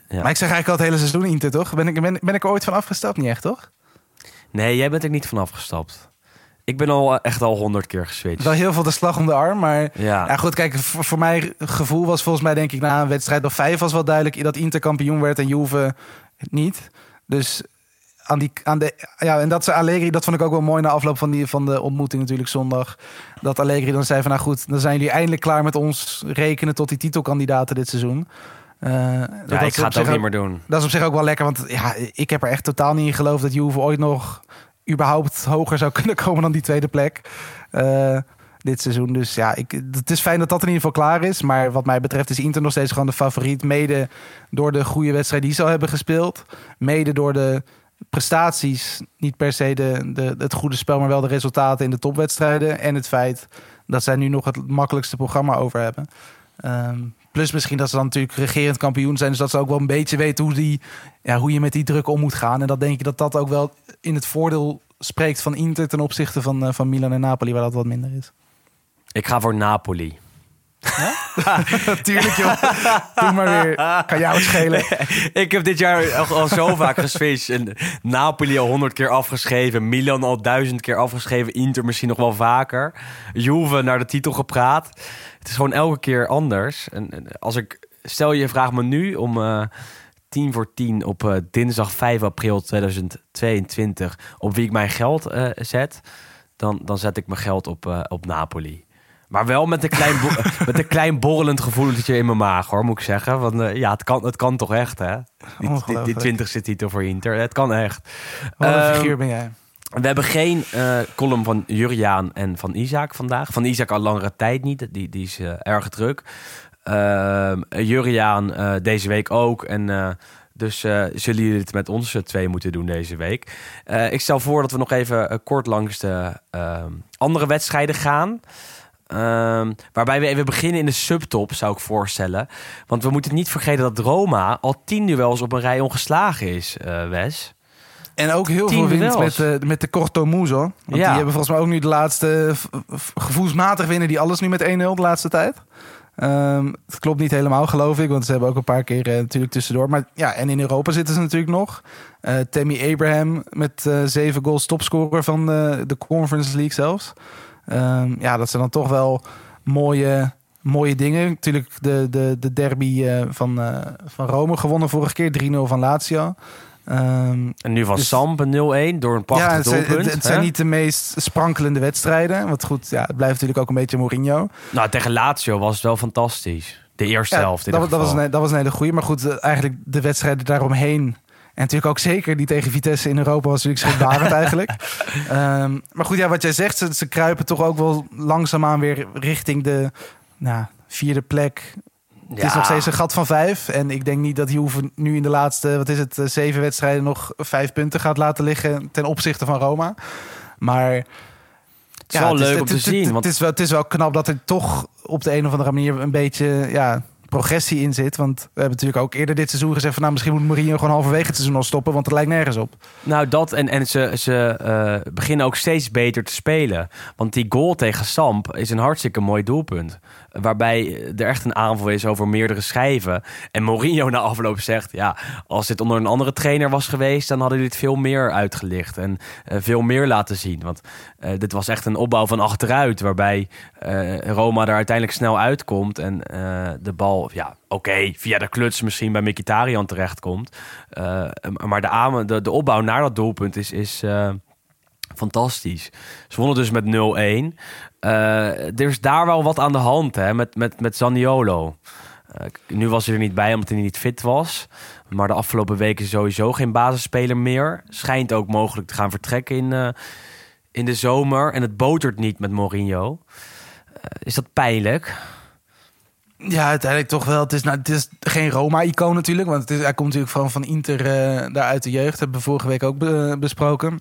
Ja. Maar ik zeg eigenlijk al het hele seizoen Inter, toch? Ben ik, ben, ben ik er ooit van afgestapt? Niet echt, toch? Nee, jij bent er niet van afgestapt. Ik ben al eh, echt al 100 keer geswitcht. Wel heel veel de slag om de arm, maar... Ja. Ja, goed, kijk, voor, voor mij gevoel was volgens mij denk ik na een wedstrijd of vijf was wel duidelijk dat Inter kampioen werd en Juve niet. Dus aan die, aan de, ja, en dat ze Allegri, dat vond ik ook wel mooi na afloop van, die, van de ontmoeting natuurlijk zondag. Dat Allegri dan zei van, nou goed, dan zijn jullie eindelijk klaar met ons rekenen tot die titelkandidaten dit seizoen. Eh, Ja, dat ik ga het ook niet meer doen. Dat is op zich ook wel lekker, want ja, ik heb er echt totaal niet in geloofd dat Juve ooit nog überhaupt hoger zou kunnen komen dan die tweede plek eh, dit seizoen. Dus ja, ik, het is fijn dat dat in ieder geval klaar is. Maar wat mij betreft is Inter nog steeds gewoon de favoriet. Mede door de goede wedstrijd die ze al hebben gespeeld. Mede door de prestaties, niet per se de, de, het goede spel, maar wel de resultaten in de topwedstrijden. En het feit dat zij nu nog het makkelijkste programma over hebben. Ehm, plus misschien dat ze dan natuurlijk regerend kampioen zijn. Dus dat ze ook wel een beetje weten hoe, die, ja, hoe je met die druk om moet gaan. En dat denk ik dat dat ook wel in het voordeel spreekt van Inter ten opzichte van, eh, van Milan en Napoli, waar dat wat minder is. Ik ga voor Napoli. Natuurlijk joh. Doe maar weer. Kan jou het schelen. ik heb dit jaar al, al zo vaak geswitcht. En Napoli al honderd keer afgeschreven. Milan al duizend keer afgeschreven. Inter misschien nog wel vaker. Juve naar de titel gepraat. Het is gewoon elke keer anders. En, als ik, stel je vraagt me nu om tien voor tien op eh, dinsdag 5 april 2022 op wie ik mijn geld eh, zet. Dan, dan zet ik mijn geld op, op Napoli. Maar wel met een klein, met een klein borrelend gevoeletje in mijn maag, hoor, moet ik zeggen. Want eh, ja, het kan, het kan toch echt, hè? Die, die, twintigste titel voor Inter. Het kan echt. Wat een Ehm, figuur ben jij. we hebben geen eh, column van Juriaan en van Isaac vandaag. Van Isaac al langere tijd niet. Die, die is eh, erg druk. Ehm Juriaan eh, deze week ook. En dus zullen jullie het met ons twee moeten doen deze week. Ik stel voor dat we nog even kort langs de ehm, andere wedstrijden gaan. Ehm, waarbij we even beginnen in de subtop, zou ik voorstellen. Want we moeten niet vergeten dat Roma al tien duels op een rij ongeslagen is, eh, Wes. En ook heel Tien veel duels. met, de met de Corto Muso. Want Ja. die hebben volgens mij ook nu de laatste... gevoelsmatig winnen die alles nu met 1-0 de laatste tijd. Ehm, het klopt niet helemaal, geloof ik. Want ze hebben ook een paar keer eh, natuurlijk tussendoor. Maar ja, en in Europa zitten ze natuurlijk nog. Eh Tammy Abraham met eh, zeven goals topscorer van de Conference League zelfs. Ehm, ja, dat zijn dan toch wel mooie, mooie dingen. Natuurlijk de, de, de derby eh, van, eh, van Rome gewonnen vorige keer. 3-0 van Lazio. Ehm, En nu van Dus- Samp een 0-1 door een prachtig ja, het zijn, doelpunt. het, het zijn niet de meest sprankelende wedstrijden. Want goed, ja, het blijft natuurlijk ook een beetje Mourinho. Nou, tegen Lazio was het wel fantastisch. De eerste Ja, helft in dat, dat, was een, dat was een hele goede. Maar goed, eigenlijk de wedstrijden daaromheen. En natuurlijk ook zeker die tegen Vitesse in Europa was natuurlijk schrikbarend eigenlijk. Ehm, maar goed, ja, wat jij zegt, ze, ze kruipen toch ook wel langzaamaan weer richting de nou, vierde plek. Het is nog steeds een gat van vijf. En ik denk niet dat Juve nu in de laatste, wat is het, eh, zeven wedstrijden nog vijf punten gaat laten liggen ten opzichte van Roma. Maar Het is wel leuk om te het, zien. Het, want is wel, het is wel knap dat er toch op de een of andere manier een beetje ja, progressie in zit. Want we hebben natuurlijk ook eerder dit seizoen gezegd van nou misschien moet Mourinho gewoon halverwege het seizoen al stoppen, want het lijkt nergens op. Nou, dat en, en ze, ze eh, beginnen ook steeds beter te spelen. Want die goal tegen Samp is een hartstikke mooi doelpunt. Waarbij er echt een aanval is over meerdere schijven. En Mourinho na afloop zegt: Ja, als dit onder een andere trainer was geweest, dan hadden jullie het veel meer uitgelicht. En eh, veel meer laten zien. Want eh, dit was echt een opbouw van achteruit. Waarbij eh, Roma er uiteindelijk snel uitkomt. En de bal, ja, oké, via de kluts misschien bij Mkhitaryan terechtkomt. Maar de, de, de opbouw naar dat doelpunt is, is fantastisch. Ze wonnen dus met 0-1. Eh, er is daar wel wat aan de hand hè, met, met, met Zaniolo. Eh, nu was hij er niet bij omdat hij niet fit was. Maar de afgelopen weken sowieso geen basisspeler meer. Schijnt ook mogelijk te gaan vertrekken in, eh, in de zomer. En het botert niet met Mourinho. Is dat pijnlijk? Ja, uiteindelijk toch wel. Het is, nou, het is geen Roma-icoon natuurlijk. Want het is, hij komt natuurlijk van, van Inter eh, daar uit de jeugd. hebben we vorige week ook be- besproken.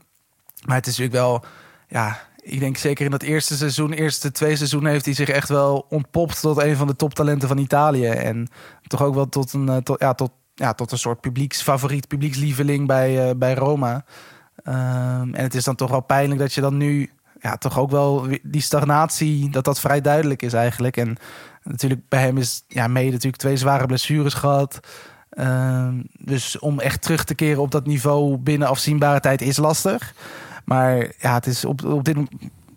Maar het is natuurlijk wel... Ja, ik denk zeker in dat eerste seizoen, eerste twee seizoenen... heeft hij zich echt wel ontpopt tot een van de toptalenten van Italië. En toch ook wel tot een, eh, tot, ja, tot, ja, tot een soort publieksfavoriet, publiekslieveling bij, eh, bij Roma. Ehm, en het is dan toch wel pijnlijk dat je dan nu... Ja, toch ook wel die stagnatie, dat dat vrij duidelijk is eigenlijk. En natuurlijk bij hem is ja, mede natuurlijk twee zware blessures gehad. Ehm, dus om echt terug te keren op dat niveau binnen afzienbare tijd is lastig. Maar ja, het is op, op, dit,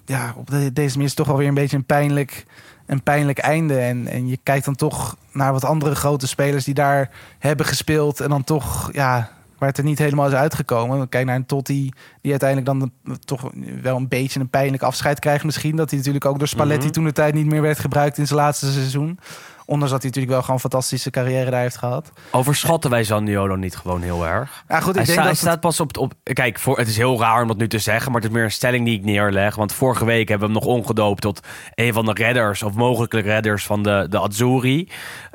ja, op de- deze manier is toch wel weer een beetje een pijnlijk, een pijnlijk einde. En, en je kijkt dan toch naar wat andere grote spelers die daar hebben gespeeld. En dan toch, ja, waar het er niet helemaal is uitgekomen. Kijk naar een Totti, die uiteindelijk dan de- toch wel een beetje een pijnlijk afscheid krijgt misschien. Dat hij natuurlijk ook door Spalletti Mhm. toen de tijd niet meer werd gebruikt in zijn laatste seizoen. Ondanks dat hij natuurlijk wel gewoon een fantastische carrière daar heeft gehad. Overschatten wij Zaniolo niet gewoon heel erg? Ja, goed, ik hij, denk sta- dat hij het- staat pas op, op. Kijk, voor, het is heel raar om dat nu te zeggen, maar het is meer een stelling die ik neerleg. Want vorige week hebben we hem nog omgedoopt tot een van de redders of mogelijke redders van de, de Azzurri.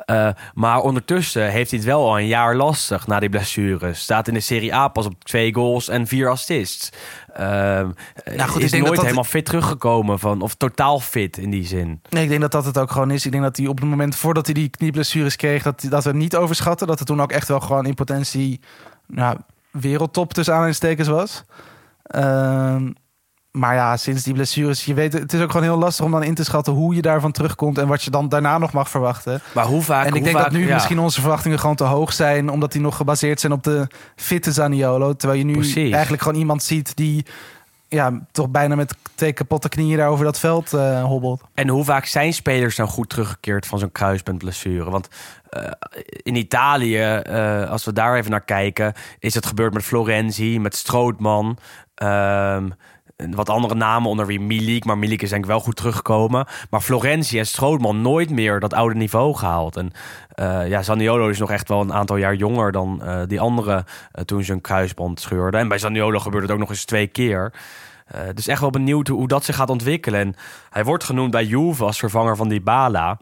Eh, maar ondertussen heeft hij het wel al een jaar lastig na die blessures. Staat in de Serie A pas op twee goals en vier assists. Ehm, Nou goed, ik is denk dat nooit dat- helemaal fit teruggekomen van, of totaal fit in die zin. Nee, ik denk dat dat het ook gewoon is. Ik denk dat hij op het moment voordat hij die knieblessures kreeg, dat, dat we hem niet overschatten. Dat het toen ook echt wel gewoon in potentie nou, wereldtop tussen aanhalingstekens was. Ehm, maar ja, sinds die blessures, je weet, het is ook gewoon heel lastig om dan in te schatten hoe je daarvan terugkomt en wat je dan daarna nog mag verwachten. Maar hoe vaak... en ik denk vaak, dat nu ja. misschien onze verwachtingen gewoon te hoog zijn, omdat die nog gebaseerd zijn op de fitte Zaniolo. Terwijl je nu Precies. eigenlijk gewoon iemand ziet die ja, toch bijna met twee kapotte knieën daar over dat veld eh, hobbelt. En hoe vaak zijn spelers nou goed teruggekeerd van zo'n kruisbandblessure? Want eh, in Italië, eh, als we daar even naar kijken, is het gebeurd met Florenzi, met Strootman. ehm, wat andere namen onder wie Milik. Maar Milik is denk ik wel goed teruggekomen. Maar Florenzi en Strootman nooit meer dat oude niveau gehaald. En eh, ja, Zaniolo is nog echt wel een aantal jaar jonger dan eh, die anderen eh, toen ze een kruisband scheurden. En bij Zaniolo gebeurde het ook nog eens twee keer. Dus echt wel benieuwd hoe, dat zich gaat ontwikkelen. En hij wordt genoemd bij Juve als vervanger van Dybala.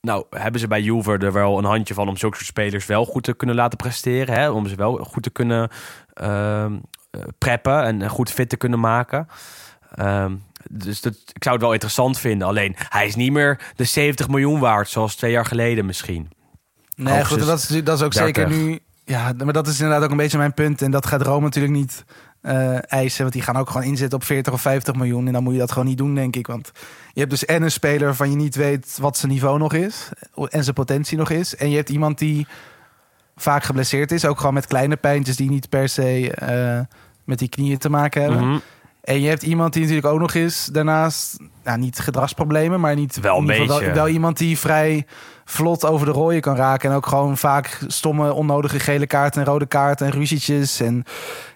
Nou, hebben ze bij Juve er wel een handje van om zulke soort spelers wel goed te kunnen laten presteren. Hè? Om ze wel goed te kunnen ehm, eh, preppen en goed fit te kunnen maken. Ehm, dus dat, ik zou het wel interessant vinden. Alleen, hij is niet meer de 70 miljoen waard zoals twee jaar geleden misschien. Nee, Hoogstens goed, dat is, dat is ook 30. zeker nu. Ja, maar dat is inderdaad ook een beetje mijn punt. En dat gaat Rome natuurlijk niet eh, eisen. Want die gaan ook gewoon inzetten op 40 of 50 miljoen. En dan moet je dat gewoon niet doen, denk ik. Want je hebt dus en een speler waarvan je niet weet wat zijn niveau nog is. En zijn potentie nog is. En je hebt iemand die vaak geblesseerd is. Ook gewoon met kleine pijntjes die niet per se eh, met die knieën te maken hebben. Mhm. En je hebt iemand die natuurlijk ook nog is daarnaast, nou, niet gedragsproblemen, maar niet Wel een beetje. Wel, wel iemand die vrij vlot over de rooien kan raken en ook gewoon vaak stomme, onnodige gele kaarten en rode kaarten en ruzietjes en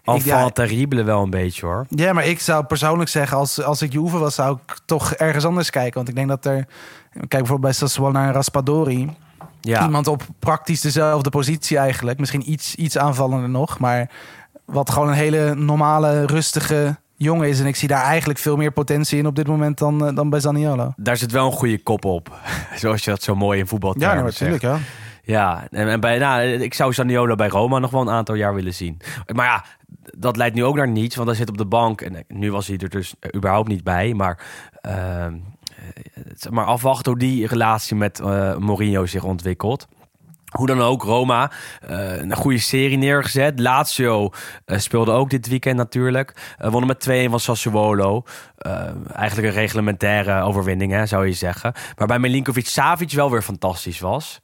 Enfant terrible wel een beetje hoor. ja, maar ik zou persoonlijk zeggen, als, als ik Juve was, zou ik toch ergens anders kijken. Want ik denk dat er, kijk bijvoorbeeld bij Sassuolo naar Raspadori, Ja, iemand op praktisch dezelfde positie eigenlijk. Misschien iets, iets aanvallender nog, maar wat gewoon een hele normale, rustige jong is. En ik zie daar eigenlijk veel meer potentie in op dit moment dan, eh, dan bij Zaniolo. Daar zit wel een goede kop op. Zoals je dat zo mooi in voetbal Ja, nou, natuurlijk. Ja. Ja, en, en bij, nou, ik zou Zaniolo bij Roma nog wel een aantal jaar willen zien. Maar ja, dat leidt nu ook naar niets, want hij zit op de bank. En nu was hij er dus überhaupt niet bij. Maar, uh, maar afwachten hoe die relatie met uh, Mourinho zich ontwikkelt. Hoe dan ook, Roma, uh, een goede serie neergezet. Lazio speelde ook dit weekend natuurlijk. Uh, wonnen met 2-1 van Sassuolo. eigenlijk een reglementaire overwinning, hè, zou je zeggen. Waarbij Milinkovic-Savic wel weer fantastisch was.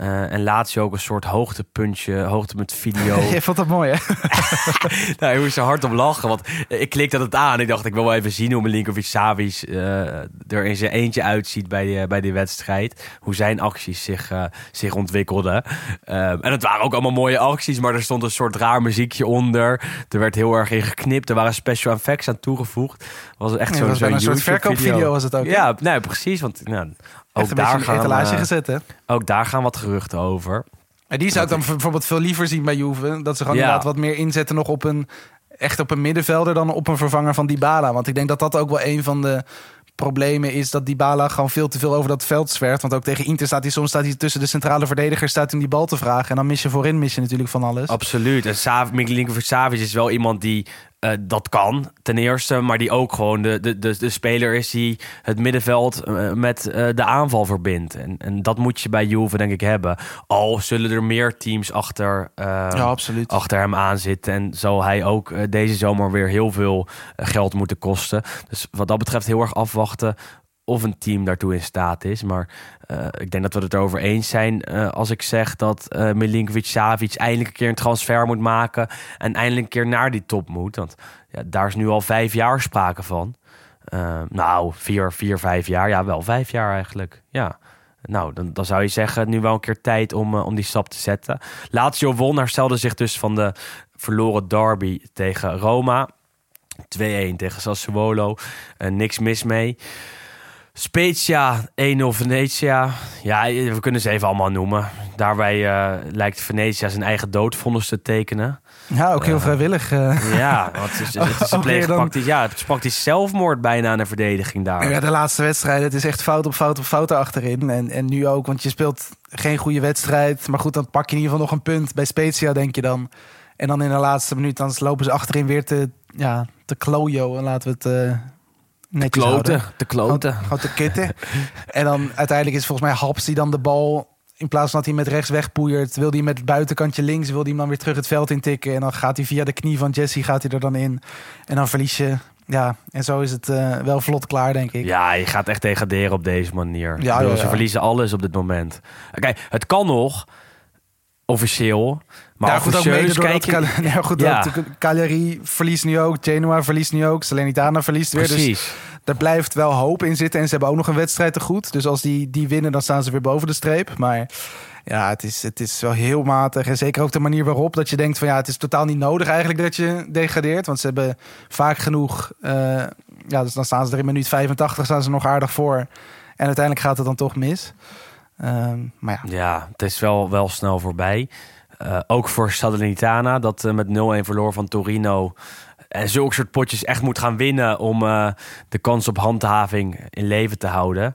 Uh, en laat je ook een soort hoogtepuntje, hoogte met video. Je vond dat mooi, hè? nou, ik moest er hard op lachen, want ik klikte het aan. Ik dacht, ik wil wel even zien hoe Milinkovic Savic uh, er in zijn eentje uitziet bij die, bij die wedstrijd. Hoe zijn acties zich, uh, zich ontwikkelden. en het waren ook allemaal mooie acties, maar er stond een soort raar muziekje onder. Er werd heel erg in geknipt. Er waren special effects aan toegevoegd. Was echt ja, zo'n zo een soort verkoopvideo was het ook. Ja, nee, precies. Want nou, ook daar gaan, etalage uh, gezet, hè? Ook daar gaan wat geruchten over. En die zou ik dan bijvoorbeeld veel liever zien bij Juve. Dat ze gewoon ja. inderdaad wat meer inzetten nog op een... echt op een middenvelder dan op een vervanger van Dybala. Want ik denk dat dat ook wel een van de problemen is dat Dybala gewoon veel te veel over dat veld zwerft. Want ook tegen Inter staat hij soms staat hij tussen de centrale verdedigers staat om die bal te vragen. En dan mis je voorin mis je natuurlijk van alles. Absoluut. En Sav, Milinkovic Savic is wel iemand die uh, dat kan, ten eerste. Maar die ook gewoon de, de, de, de speler is die het middenveld uh, met uh, de aanval verbindt. En, en dat moet je bij Juve denk ik hebben. Al zullen er meer teams achter, ja, absoluut. achter hem aan zitten. En zal hij ook deze zomer weer heel veel geld moeten kosten. Dus wat dat betreft heel erg afwachten of een team daartoe in staat is. Maar uh, ik denk dat we het erover eens zijn uh, als ik zeg dat uh, Milinkovic Savic eindelijk een keer een transfer moet maken en eindelijk een keer naar die top moet. Want ja, daar is nu al vijf jaar sprake van. nou, vier, vier, vijf jaar. Ja, wel vijf jaar eigenlijk. Ja. Nou, dan, dan zou je zeggen, nu wel een keer tijd om, om die stap te zetten. Lazio won, herstelde zich dus van de verloren derby tegen Roma. 2-1 tegen Sassuolo. niks mis mee. Spezia 1-0 Venetia. Ja, we kunnen ze even allemaal noemen. Daarbij uh, lijkt Venetia zijn eigen doodvondens te tekenen. Ja, ook heel uh, vrijwillig. Uh. Ja, want het is, het is een pleeg, dan... praktisch, ja, het is praktisch zelfmoord bijna aan de verdediging daar. Ja, de laatste wedstrijd, het is echt fout op fout op fout achterin. En, en nu ook, want je speelt geen goede wedstrijd. Maar goed, dan pak je in ieder geval nog een punt. Bij Spezia denk je dan. En dan in de laatste minuut, dan lopen ze achterin weer te, ja, te klojo. En laten we het te kloten, te kloten. Gewoon te kitten. en dan uiteindelijk is volgens mij Haps die dan de bal... in plaats van dat hij met rechts wegpoeiert... wil hij met het buitenkantje links... wil hij hem dan weer terug het veld intikken. En dan gaat hij via de knie van Jesse gaat hij er dan in. En dan verlies je... Ja, en zo is het uh, wel vlot klaar, denk ik. Ja, je gaat echt degraderen op deze manier. Ja, bedoel, ja, ja. Ze verliezen alles op dit moment. Kijk, het kan nog, officieel. Maar ja, goed, ook mede kijk je... Cal ja, goed, ja. Cagliari verliest nu ook, Genoa verliest nu ook, Salernitana verliest weer. Precies. Dus er blijft wel hoop in zitten. En ze hebben ook nog een wedstrijd te goed. Dus als die, die winnen, dan staan ze weer boven de streep. Maar ja, het is, het is wel heel matig. En zeker ook de manier waarop dat je denkt van ja, het is totaal niet nodig eigenlijk dat je degradeert. Want ze hebben vaak genoeg. Uh, ja, dus dan staan ze er in minuut 85 staan ze nog aardig voor. En uiteindelijk gaat het dan toch mis. Um, maar ja. ja, het is wel, wel snel voorbij. Uh, ook voor Salernitana, dat uh, met 0-1 verloor van Torino. En zulke soort potjes echt moet gaan winnen om de kans op handhaving in leven te houden.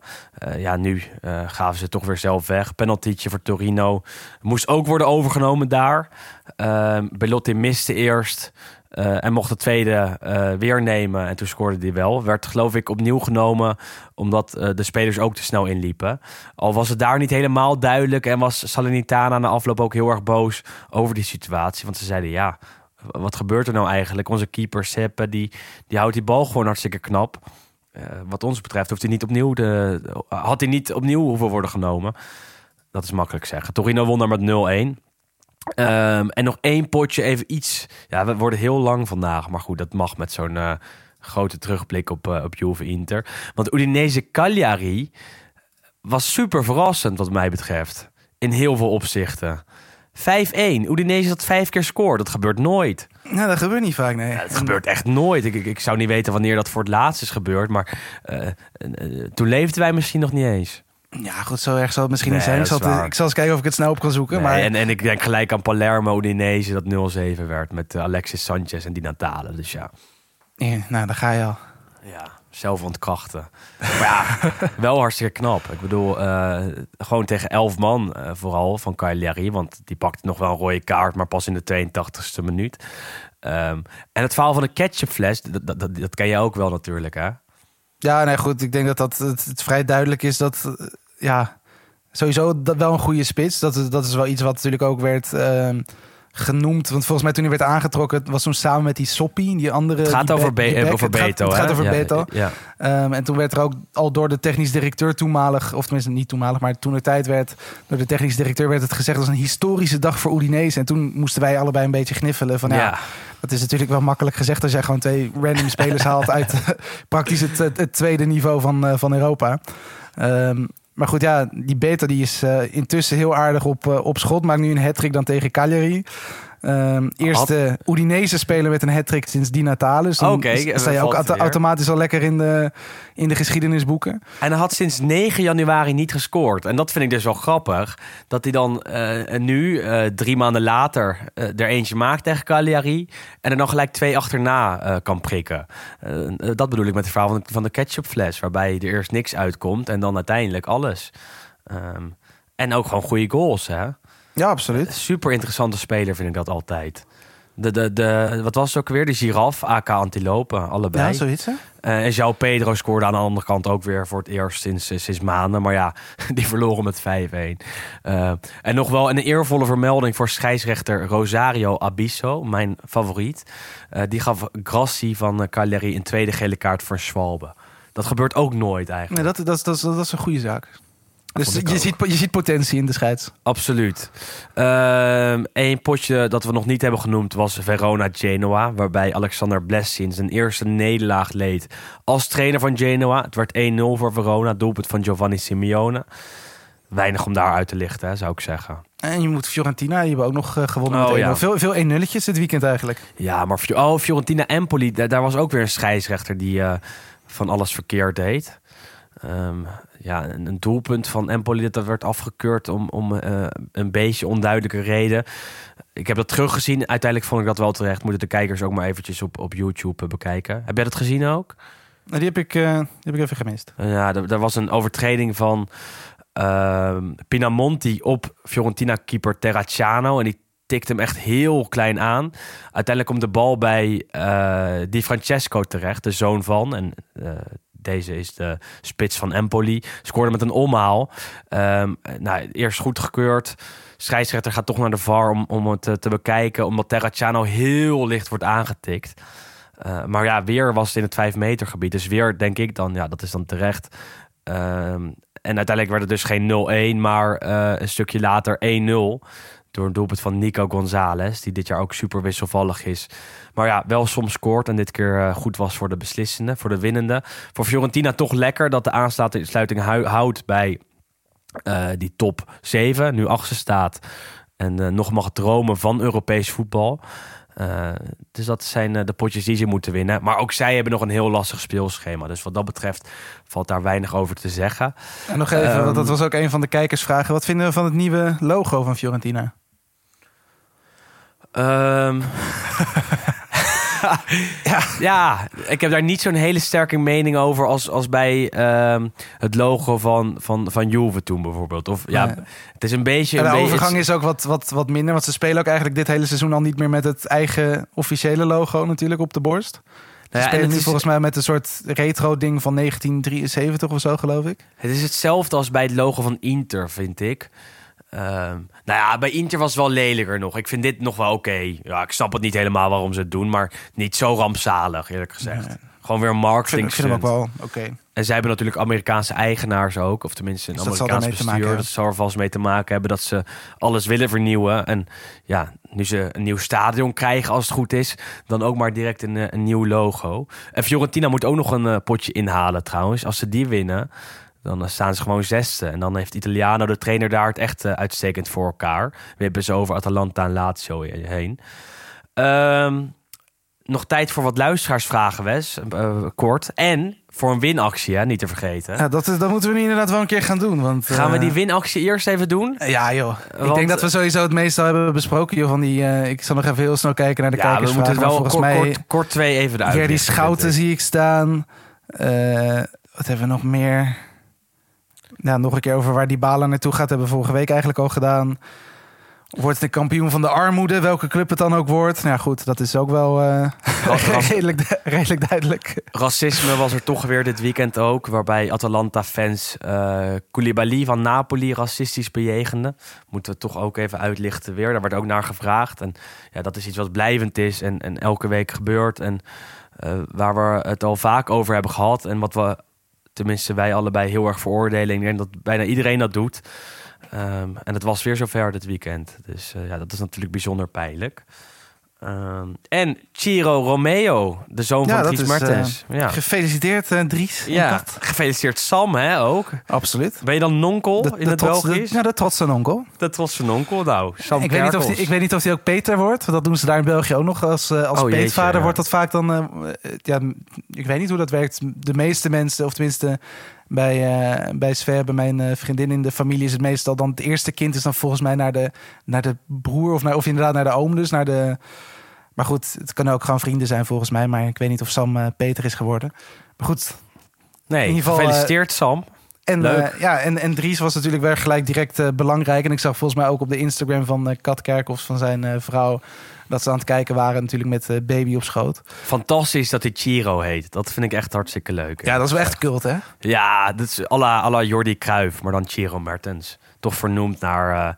Ja, nu gaven ze toch weer zelf weg. Penaltietje voor Torino. Moest ook worden overgenomen daar. Belotti miste eerst. En mocht de tweede weer nemen. En toen scoorde hij wel. Werd geloof ik opnieuw genomen. Omdat de spelers ook te snel inliepen. Al was het daar niet helemaal duidelijk. En was Salernitana na afloop ook heel erg boos over die situatie. Want ze zeiden ja wat gebeurt er nou eigenlijk? Onze keeper Seppe, die, die houdt die bal gewoon hartstikke knap. Uh, wat ons betreft hoeft hij niet opnieuw de, had hij niet opnieuw hoeven worden genomen. Dat is makkelijk zeggen. Torino won daar met 0-1. Um, en nog één potje, even iets. Ja, we worden heel lang vandaag. Maar goed, dat mag met zo'n uh, grote terugblik op, uh, op Juve Inter. Want Udinese Cagliari was super verrassend wat mij betreft. In heel veel opzichten. 5-1. Udinese dat vijf keer scoort. Dat gebeurt nooit. Nou, dat gebeurt niet vaak, nee. Ja, het gebeurt echt nooit. Ik, ik, ik, zou niet weten wanneer dat voor het laatst is gebeurd. Maar uh, toen leefden wij misschien nog niet eens. Ja, goed, zo erg zal het misschien nee, niet zijn. Ik zal, ik zal eens kijken of ik het snel op kan zoeken. Nee, maar... en, en ik denk gelijk aan Palermo, Udinese, dat 0-7 werd met uh, Alexis Sanchez en Di Natale. Dus ja. Ja, nou, daar ga je al. Ja, zelf ontkrachten. Maar ja, wel hartstikke knap. Ik bedoel, eh, gewoon tegen elf man eh, vooral van Cagliari. Want die pakte nog wel een rode kaart, maar pas in de 82e minuut. Ehm, en het verhaal van de ketchupfles, dat, dat, dat, dat ken je ook wel natuurlijk, hè? Ja, nee, goed. Ik denk dat, dat het, vrij duidelijk is dat, eh, ja, sowieso dat wel een goede spits. Dat, is- dat is wel iets wat natuurlijk ook werd ehm, genoemd. Want volgens mij toen hij werd aangetrokken, het was toen samen met die Soppie, die andere. Het gaat die over, Be- die Beck. over Het gaat- Beto, Het gaat over ja, Beto. Ja, Ehm, en toen werd er ook al door de technisch directeur toenmalig, of tenminste niet toenmalig, maar toen de tijd werd, door de technisch directeur werd het gezegd als een historische dag voor Udinese. En toen moesten wij allebei een beetje gniffelen van ja, Ja. dat is natuurlijk wel makkelijk gezegd als jij gewoon twee random spelers haalt uit eh, praktisch het, het, het tweede niveau van, eh, van Europa. Ehm, maar goed, ja, die beta die is eh, intussen heel aardig op, eh, op schot. Maakt nu een hat dan tegen Cagliari. Ehm eerste Udinese speler met een hat sinds Di Natale. Dus dan Oké, sta je ook auto- automatisch al lekker in de, in de geschiedenisboeken. En hij had sinds 9 januari niet gescoord. En dat vind ik dus wel grappig. Dat hij dan eh, nu, eh, drie maanden later, eh, er eentje maakt tegen Cagliari. En er dan gelijk twee achterna eh, kan prikken. Eh, eh, dat bedoel ik met het verhaal van de, van de ketchupfles. Waarbij er eerst niks uitkomt en dan uiteindelijk alles. Ehm, en ook gewoon goede goals, hè? Ja, absoluut. Super interessante speler vind ik dat altijd. De, de, de, wat was het ook weer? De giraf, AK Antilope, allebei. Ja, zoiets hè? Eh, en João Pedro scoorde aan de andere kant ook weer voor het eerst sinds, eh, sinds maanden. Maar ja, die verloren met 5-1. Eh, en nog wel een eervolle vermelding voor scheidsrechter Rosario Abisso, mijn favoriet. Eh, die gaf Grassi van eh, Cagliari een tweede gele kaart voor Schwalbe. Dat gebeurt ook nooit eigenlijk. Nee, dat, dat, dat, dat is een goede zaak. Dus je ziet, je ziet potentie in de scheids. Absoluut. Eén potje dat we nog niet hebben genoemd was Verona-Genoa. Waarbij Alexander Blessin zijn eerste nederlaag leed als trainer van Genoa. Het werd 1-0 voor Verona, doelpunt van Giovanni Simeone. Weinig om daar uit te lichten, hè, zou ik zeggen. En je moet Fiorentina, die hebben ook nog eh, gewonnen. Oh, met 1-0. ja. Veel, veel 1-nulletjes dit weekend eigenlijk. Ja, maar oh, Fiorentina Empoli, daar, daar was ook weer een scheidsrechter die eh, van alles verkeerd deed. Ehm, ja, een, een doelpunt van Empoli dat werd afgekeurd om, om eh, een beetje onduidelijke reden. Ik heb dat teruggezien. Uiteindelijk vond ik dat wel terecht. Moeten de kijkers ook maar eventjes op, op YouTube eh, bekijken. Heb jij dat gezien ook? Nou, die, heb ik, eh, die heb ik even gemist. Ja, er, er was een overtreding van ehm, Pinamonti op Fiorentina-keeper Terracciano. En die tikte hem echt heel klein aan. Uiteindelijk komt de bal bij Di Francesco terecht, de zoon van. En deze is de spits van Empoli. Scoorde met een omhaal. Ehm, nou, eerst goedgekeurd. Scheidsrechter gaat toch naar de VAR om, om het eh, te bekijken. Omdat Terracciano heel licht wordt aangetikt. Eh, maar ja, weer was het in het 5 meter gebied. Dus weer denk ik dan, ja, dat is dan terecht. Ehm, en uiteindelijk werd het dus geen 0-1, maar eh, een stukje later 1-0. Door een doelpunt van Nico Gonzalez, die dit jaar ook super wisselvallig is. Maar ja, wel soms scoort en dit keer eh, goed was voor de beslissende, voor de winnende. Voor Fiorentina toch lekker dat de aansluiting hu- houdt bij eh, die top 7, nu achtste staat. En eh, nog mag dromen van Europees voetbal. Dus dat zijn de potjes die ze moeten winnen. Maar ook zij hebben nog een heel lastig speelschema. Dus wat dat betreft valt daar weinig over te zeggen. En nog even, Ehm, want dat was ook een van de kijkersvragen. Wat vinden we van het nieuwe logo van Fiorentina? Ehm, ja. ja, ik heb daar niet zo'n hele sterke mening over als, als bij ehm, het logo van, van, van Juve toen bijvoorbeeld. Of ja, het is een beetje. En een de beetje- overgang is ook wat, wat, wat minder. Want ze spelen ook eigenlijk dit hele seizoen al niet meer met het eigen officiële logo natuurlijk op de borst. Ze Nou ja, en spelen nu is- volgens mij met een soort retro ding van 1973 of zo geloof ik. Het is hetzelfde als bij het logo van Inter, vind ik. Ehm, nou ja, bij Inter was het wel lelijker nog. Ik vind dit nog wel oké. Ja, ik snap het niet helemaal waarom ze het doen, maar niet zo rampzalig, eerlijk gezegd. Nee. Gewoon weer een Ik vind, marketing ik vind hem ook wel oké. En zij hebben natuurlijk Amerikaanse eigenaars ook. Of tenminste een Dus Amerikaans bestuur. Dat zal er vast mee te maken hebben dat ze alles willen vernieuwen. En ja, nu ze een nieuw stadion krijgen als het goed is... dan ook maar direct een, eh, een nieuw logo. En Fiorentina moet ook nog een eh, potje inhalen trouwens. Als ze die winnen, dan eh, staan ze gewoon zesde. En dan heeft Italiano, de trainer daar, het echt eh, uitstekend voor elkaar. We hebben ze over Atalanta en Lazio heen. Ehm, nog tijd voor wat luisteraarsvragen, Wes. Eh, kort. En voor een winactie, hè, niet te vergeten. Ja, dat, is, dat moeten we nu inderdaad wel een keer gaan doen. Want, Gaan we eh, die winactie eerst even doen? Ja, joh. ik denk dat we sowieso het meeste al hebben besproken. Joh, van die, eh, ik zal nog even heel snel kijken naar de Ja, we moeten het wel volgens kort, mij, kort, kort twee even eruit. Gerdy lichten, Schouten zie ik staan. Eh, wat hebben we nog meer? Nou, nog een keer over waar die balen naartoe gaat. Hebben we vorige week eigenlijk al gedaan. Wordt de kampioen van de armoede, welke club het dan ook wordt. Nou ja, goed, dat is ook wel eh, redelijk, redelijk duidelijk. Racisme was er toch weer dit weekend ook. Waarbij Atalanta-fans eh Koulibaly van Napoli racistisch bejegenden. Moeten we toch ook even uitlichten weer. Daar werd ook naar gevraagd. En ja, dat is iets wat blijvend is en, en elke week gebeurt. En eh, waar we het al vaak over hebben gehad. En wat we, tenminste wij allebei, heel erg veroordelen. Ik denk dat bijna iedereen dat doet. Ehm, en het was weer zover dit weekend. Dus eh, ja, dat is natuurlijk bijzonder pijnlijk. Ehm, en Ciro Romeo, de zoon Ja, van Dries is, Mertens. ja. Gefeliciteerd, eh, Dries. ja, gefeliciteerd Sam hè, ook. Absoluut. Ben je dan nonkel in het Belgisch? ja, de trotse onkel. De trotse nonkel, nou. Sam Ik weet, niet of die, ik weet niet of hij ook Peter wordt. want Dat doen ze daar in België ook nog. Als, eh, als Oh, peetvader wordt dat vaak dan... eh, eh, ja, ik weet niet hoe dat werkt. De meeste mensen, of tenminste bij, eh bij Sver, bij mijn eh, vriendin in de familie... is het meestal dan het eerste kind is dan volgens mij naar de, naar de broer... Of, naar, of inderdaad naar de oom dus, naar de... Maar goed, het kan ook gewoon vrienden zijn volgens mij. Maar ik weet niet of Sam eh, Peter is geworden. Maar goed, Nee, in ieder geval, gefeliciteerd Sam. En, eh, ja, en, en Dries was natuurlijk weer gelijk direct eh, belangrijk. En ik zag volgens mij ook op de Instagram van eh, Kat Kerkhoffs van zijn vrouw... dat ze aan het kijken waren natuurlijk met baby op schoot. Fantastisch dat hij Chiro heet. Dat vind ik echt hartstikke leuk. Ja, dat is wel echt cult, hè? Ja, dat is à la, à la Jordi Cruijff, maar dan Chiro Mertens. Toch vernoemd naar...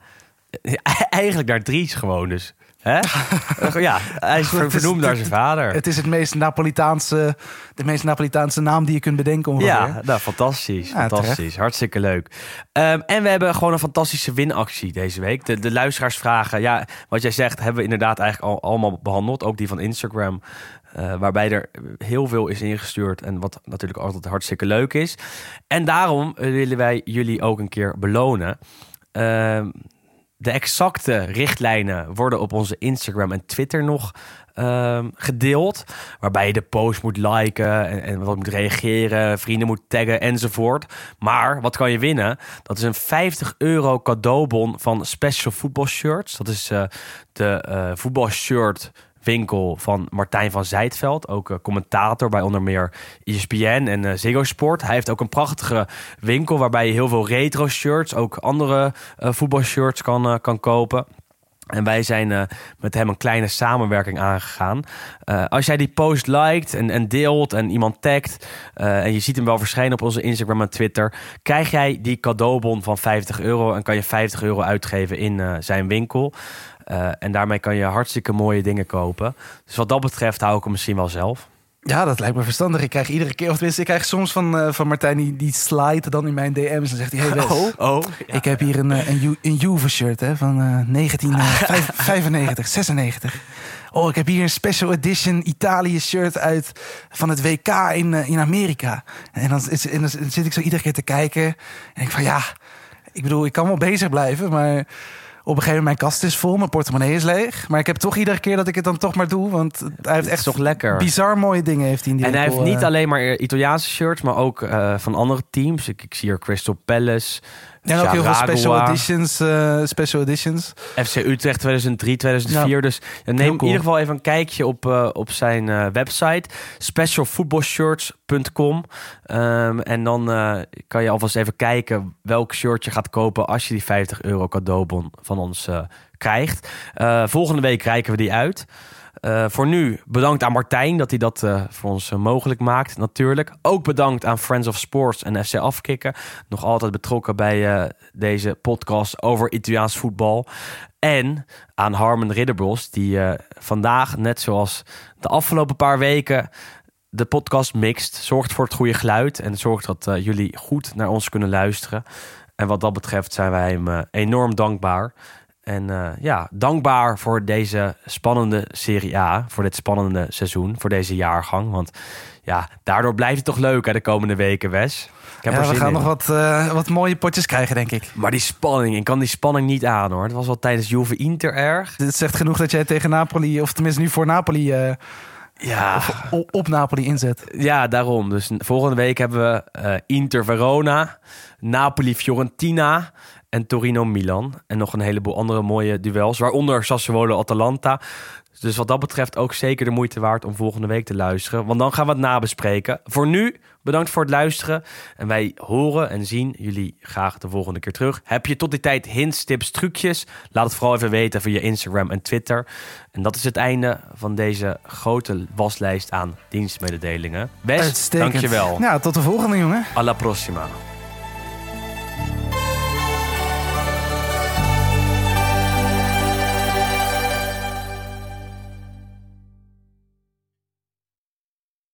eigenlijk naar Dries gewoon dus. Hè? ja, hij is Goed, vernoemd naar zijn vader. Het is het meest Napolitaanse, de meest Napolitaanse naam die je kunt bedenken ongeveer. Ja, nou, fantastisch. Ja, fantastisch. Hartstikke leuk. Ehm, en we hebben gewoon een fantastische winactie deze week. De, de luisteraarsvragen, ja, wat jij zegt, hebben we inderdaad eigenlijk al allemaal behandeld. Ook die van Instagram, eh, waarbij er heel veel is ingestuurd. En wat natuurlijk altijd hartstikke leuk is. En daarom willen wij jullie ook een keer belonen. Ehm, de exacte richtlijnen worden op onze Instagram en Twitter nog ehm, gedeeld. Waarbij je de post moet liken en, en wat moet reageren, vrienden moet taggen enzovoort. Maar wat kan je winnen? Dat is een 50 euro cadeaubon van Special Football Shirts. Dat is eh, de eh voetbalshirt winkel van Martijn van Zijtveld. Ook eh, commentator bij onder meer ESPN en eh Ziggo Sport. Hij heeft ook een prachtige winkel waarbij je heel veel retro shirts, ook andere eh, voetbalshirts kan, kan kopen. En wij zijn met hem een kleine samenwerking aangegaan. Als jij die post liked en, en deelt en iemand tagt... en je ziet hem wel verschijnen op onze Instagram en Twitter... krijg jij die cadeaubon van 50 euro... en kan je 50 euro uitgeven in zijn winkel. Eh, en daarmee kan je hartstikke mooie dingen kopen. Dus wat dat betreft hou ik hem misschien wel zelf. Ja, dat lijkt me verstandig. Ik krijg iedere keer, of tenminste, ik krijg soms van, eh, van Martijn die, die slide dan in mijn DM's. En zegt hij, hey Wes, oh. ik heb hier een, eh, een, een Juve shirt hè, van eh 1995, 96. Oh, ik heb hier een special edition Italië shirt uit van het WK in, in Amerika. En dan, is- en dan zit ik zo iedere keer te kijken. En ik van ja, ik bedoel, ik kan wel bezig blijven, maar op een gegeven moment mijn kast is vol, mijn portemonnee is leeg. Maar ik heb toch iedere keer dat ik het dan toch maar doe, want hij heeft echt toch lekker? bizar mooie dingen heeft hij in die En hij heeft niet eh. alleen maar Italiaanse shirts, maar ook eh, van andere teams. Ik, ik zie hier Crystal Palace, En ook heel veel special editions. eh, special editions. FC Utrecht 2003, 2004. Ja. Dus neem in ieder geval even een kijkje op, eh, op zijn eh, website. specialfootballshirts.com Ehm, En dan kan je alvast even kijken welk shirt je gaat kopen... als je die 50 euro cadeaubon van ons krijgt. Volgende week reiken we die uit. Eh, voor nu bedankt aan Martijn dat hij dat eh, voor ons eh, mogelijk maakt, natuurlijk. Ook bedankt aan Friends of Sports en FC Afkikken. Nog altijd betrokken bij deze podcast over Italiaans voetbal. En aan Harmon Ridderbos, die vandaag, net zoals de afgelopen paar weken, de podcast mixt. Zorgt voor het goede geluid en zorgt dat jullie goed naar ons kunnen luisteren. En wat dat betreft zijn wij hem enorm dankbaar. En eh, ja, dankbaar voor deze spannende Serie A, voor dit spannende seizoen, voor deze jaargang. Want ja, daardoor blijft het toch leuk hè, de komende weken, Wes. Ik heb Ja, er we gaan in. nog wat, eh, wat mooie potjes krijgen, denk ik. Maar die spanning, ik kan die spanning niet aan hoor. Het was wel tijdens Juve Inter erg. Het zegt genoeg dat jij tegen Napoli, of tenminste nu voor Napoli, eh, Ja, op Napoli inzet. ja, daarom. Dus volgende week hebben we Inter Verona, Napoli Fiorentina en Torino Milan. En nog een heleboel andere mooie duels, waaronder Sassuolo Atalanta. Dus wat dat betreft ook zeker de moeite waard om volgende week te luisteren. Want dan gaan we het nabespreken. Voor nu, bedankt voor het luisteren. En wij horen en zien jullie graag de volgende keer terug. Heb je tot die tijd hints, tips, trucjes? Laat het vooral even weten via Instagram en Twitter. En dat is het einde van deze grote waslijst aan dienstmededelingen. Best, dankjewel. Ja, tot de volgende, jongen. Alla prossima.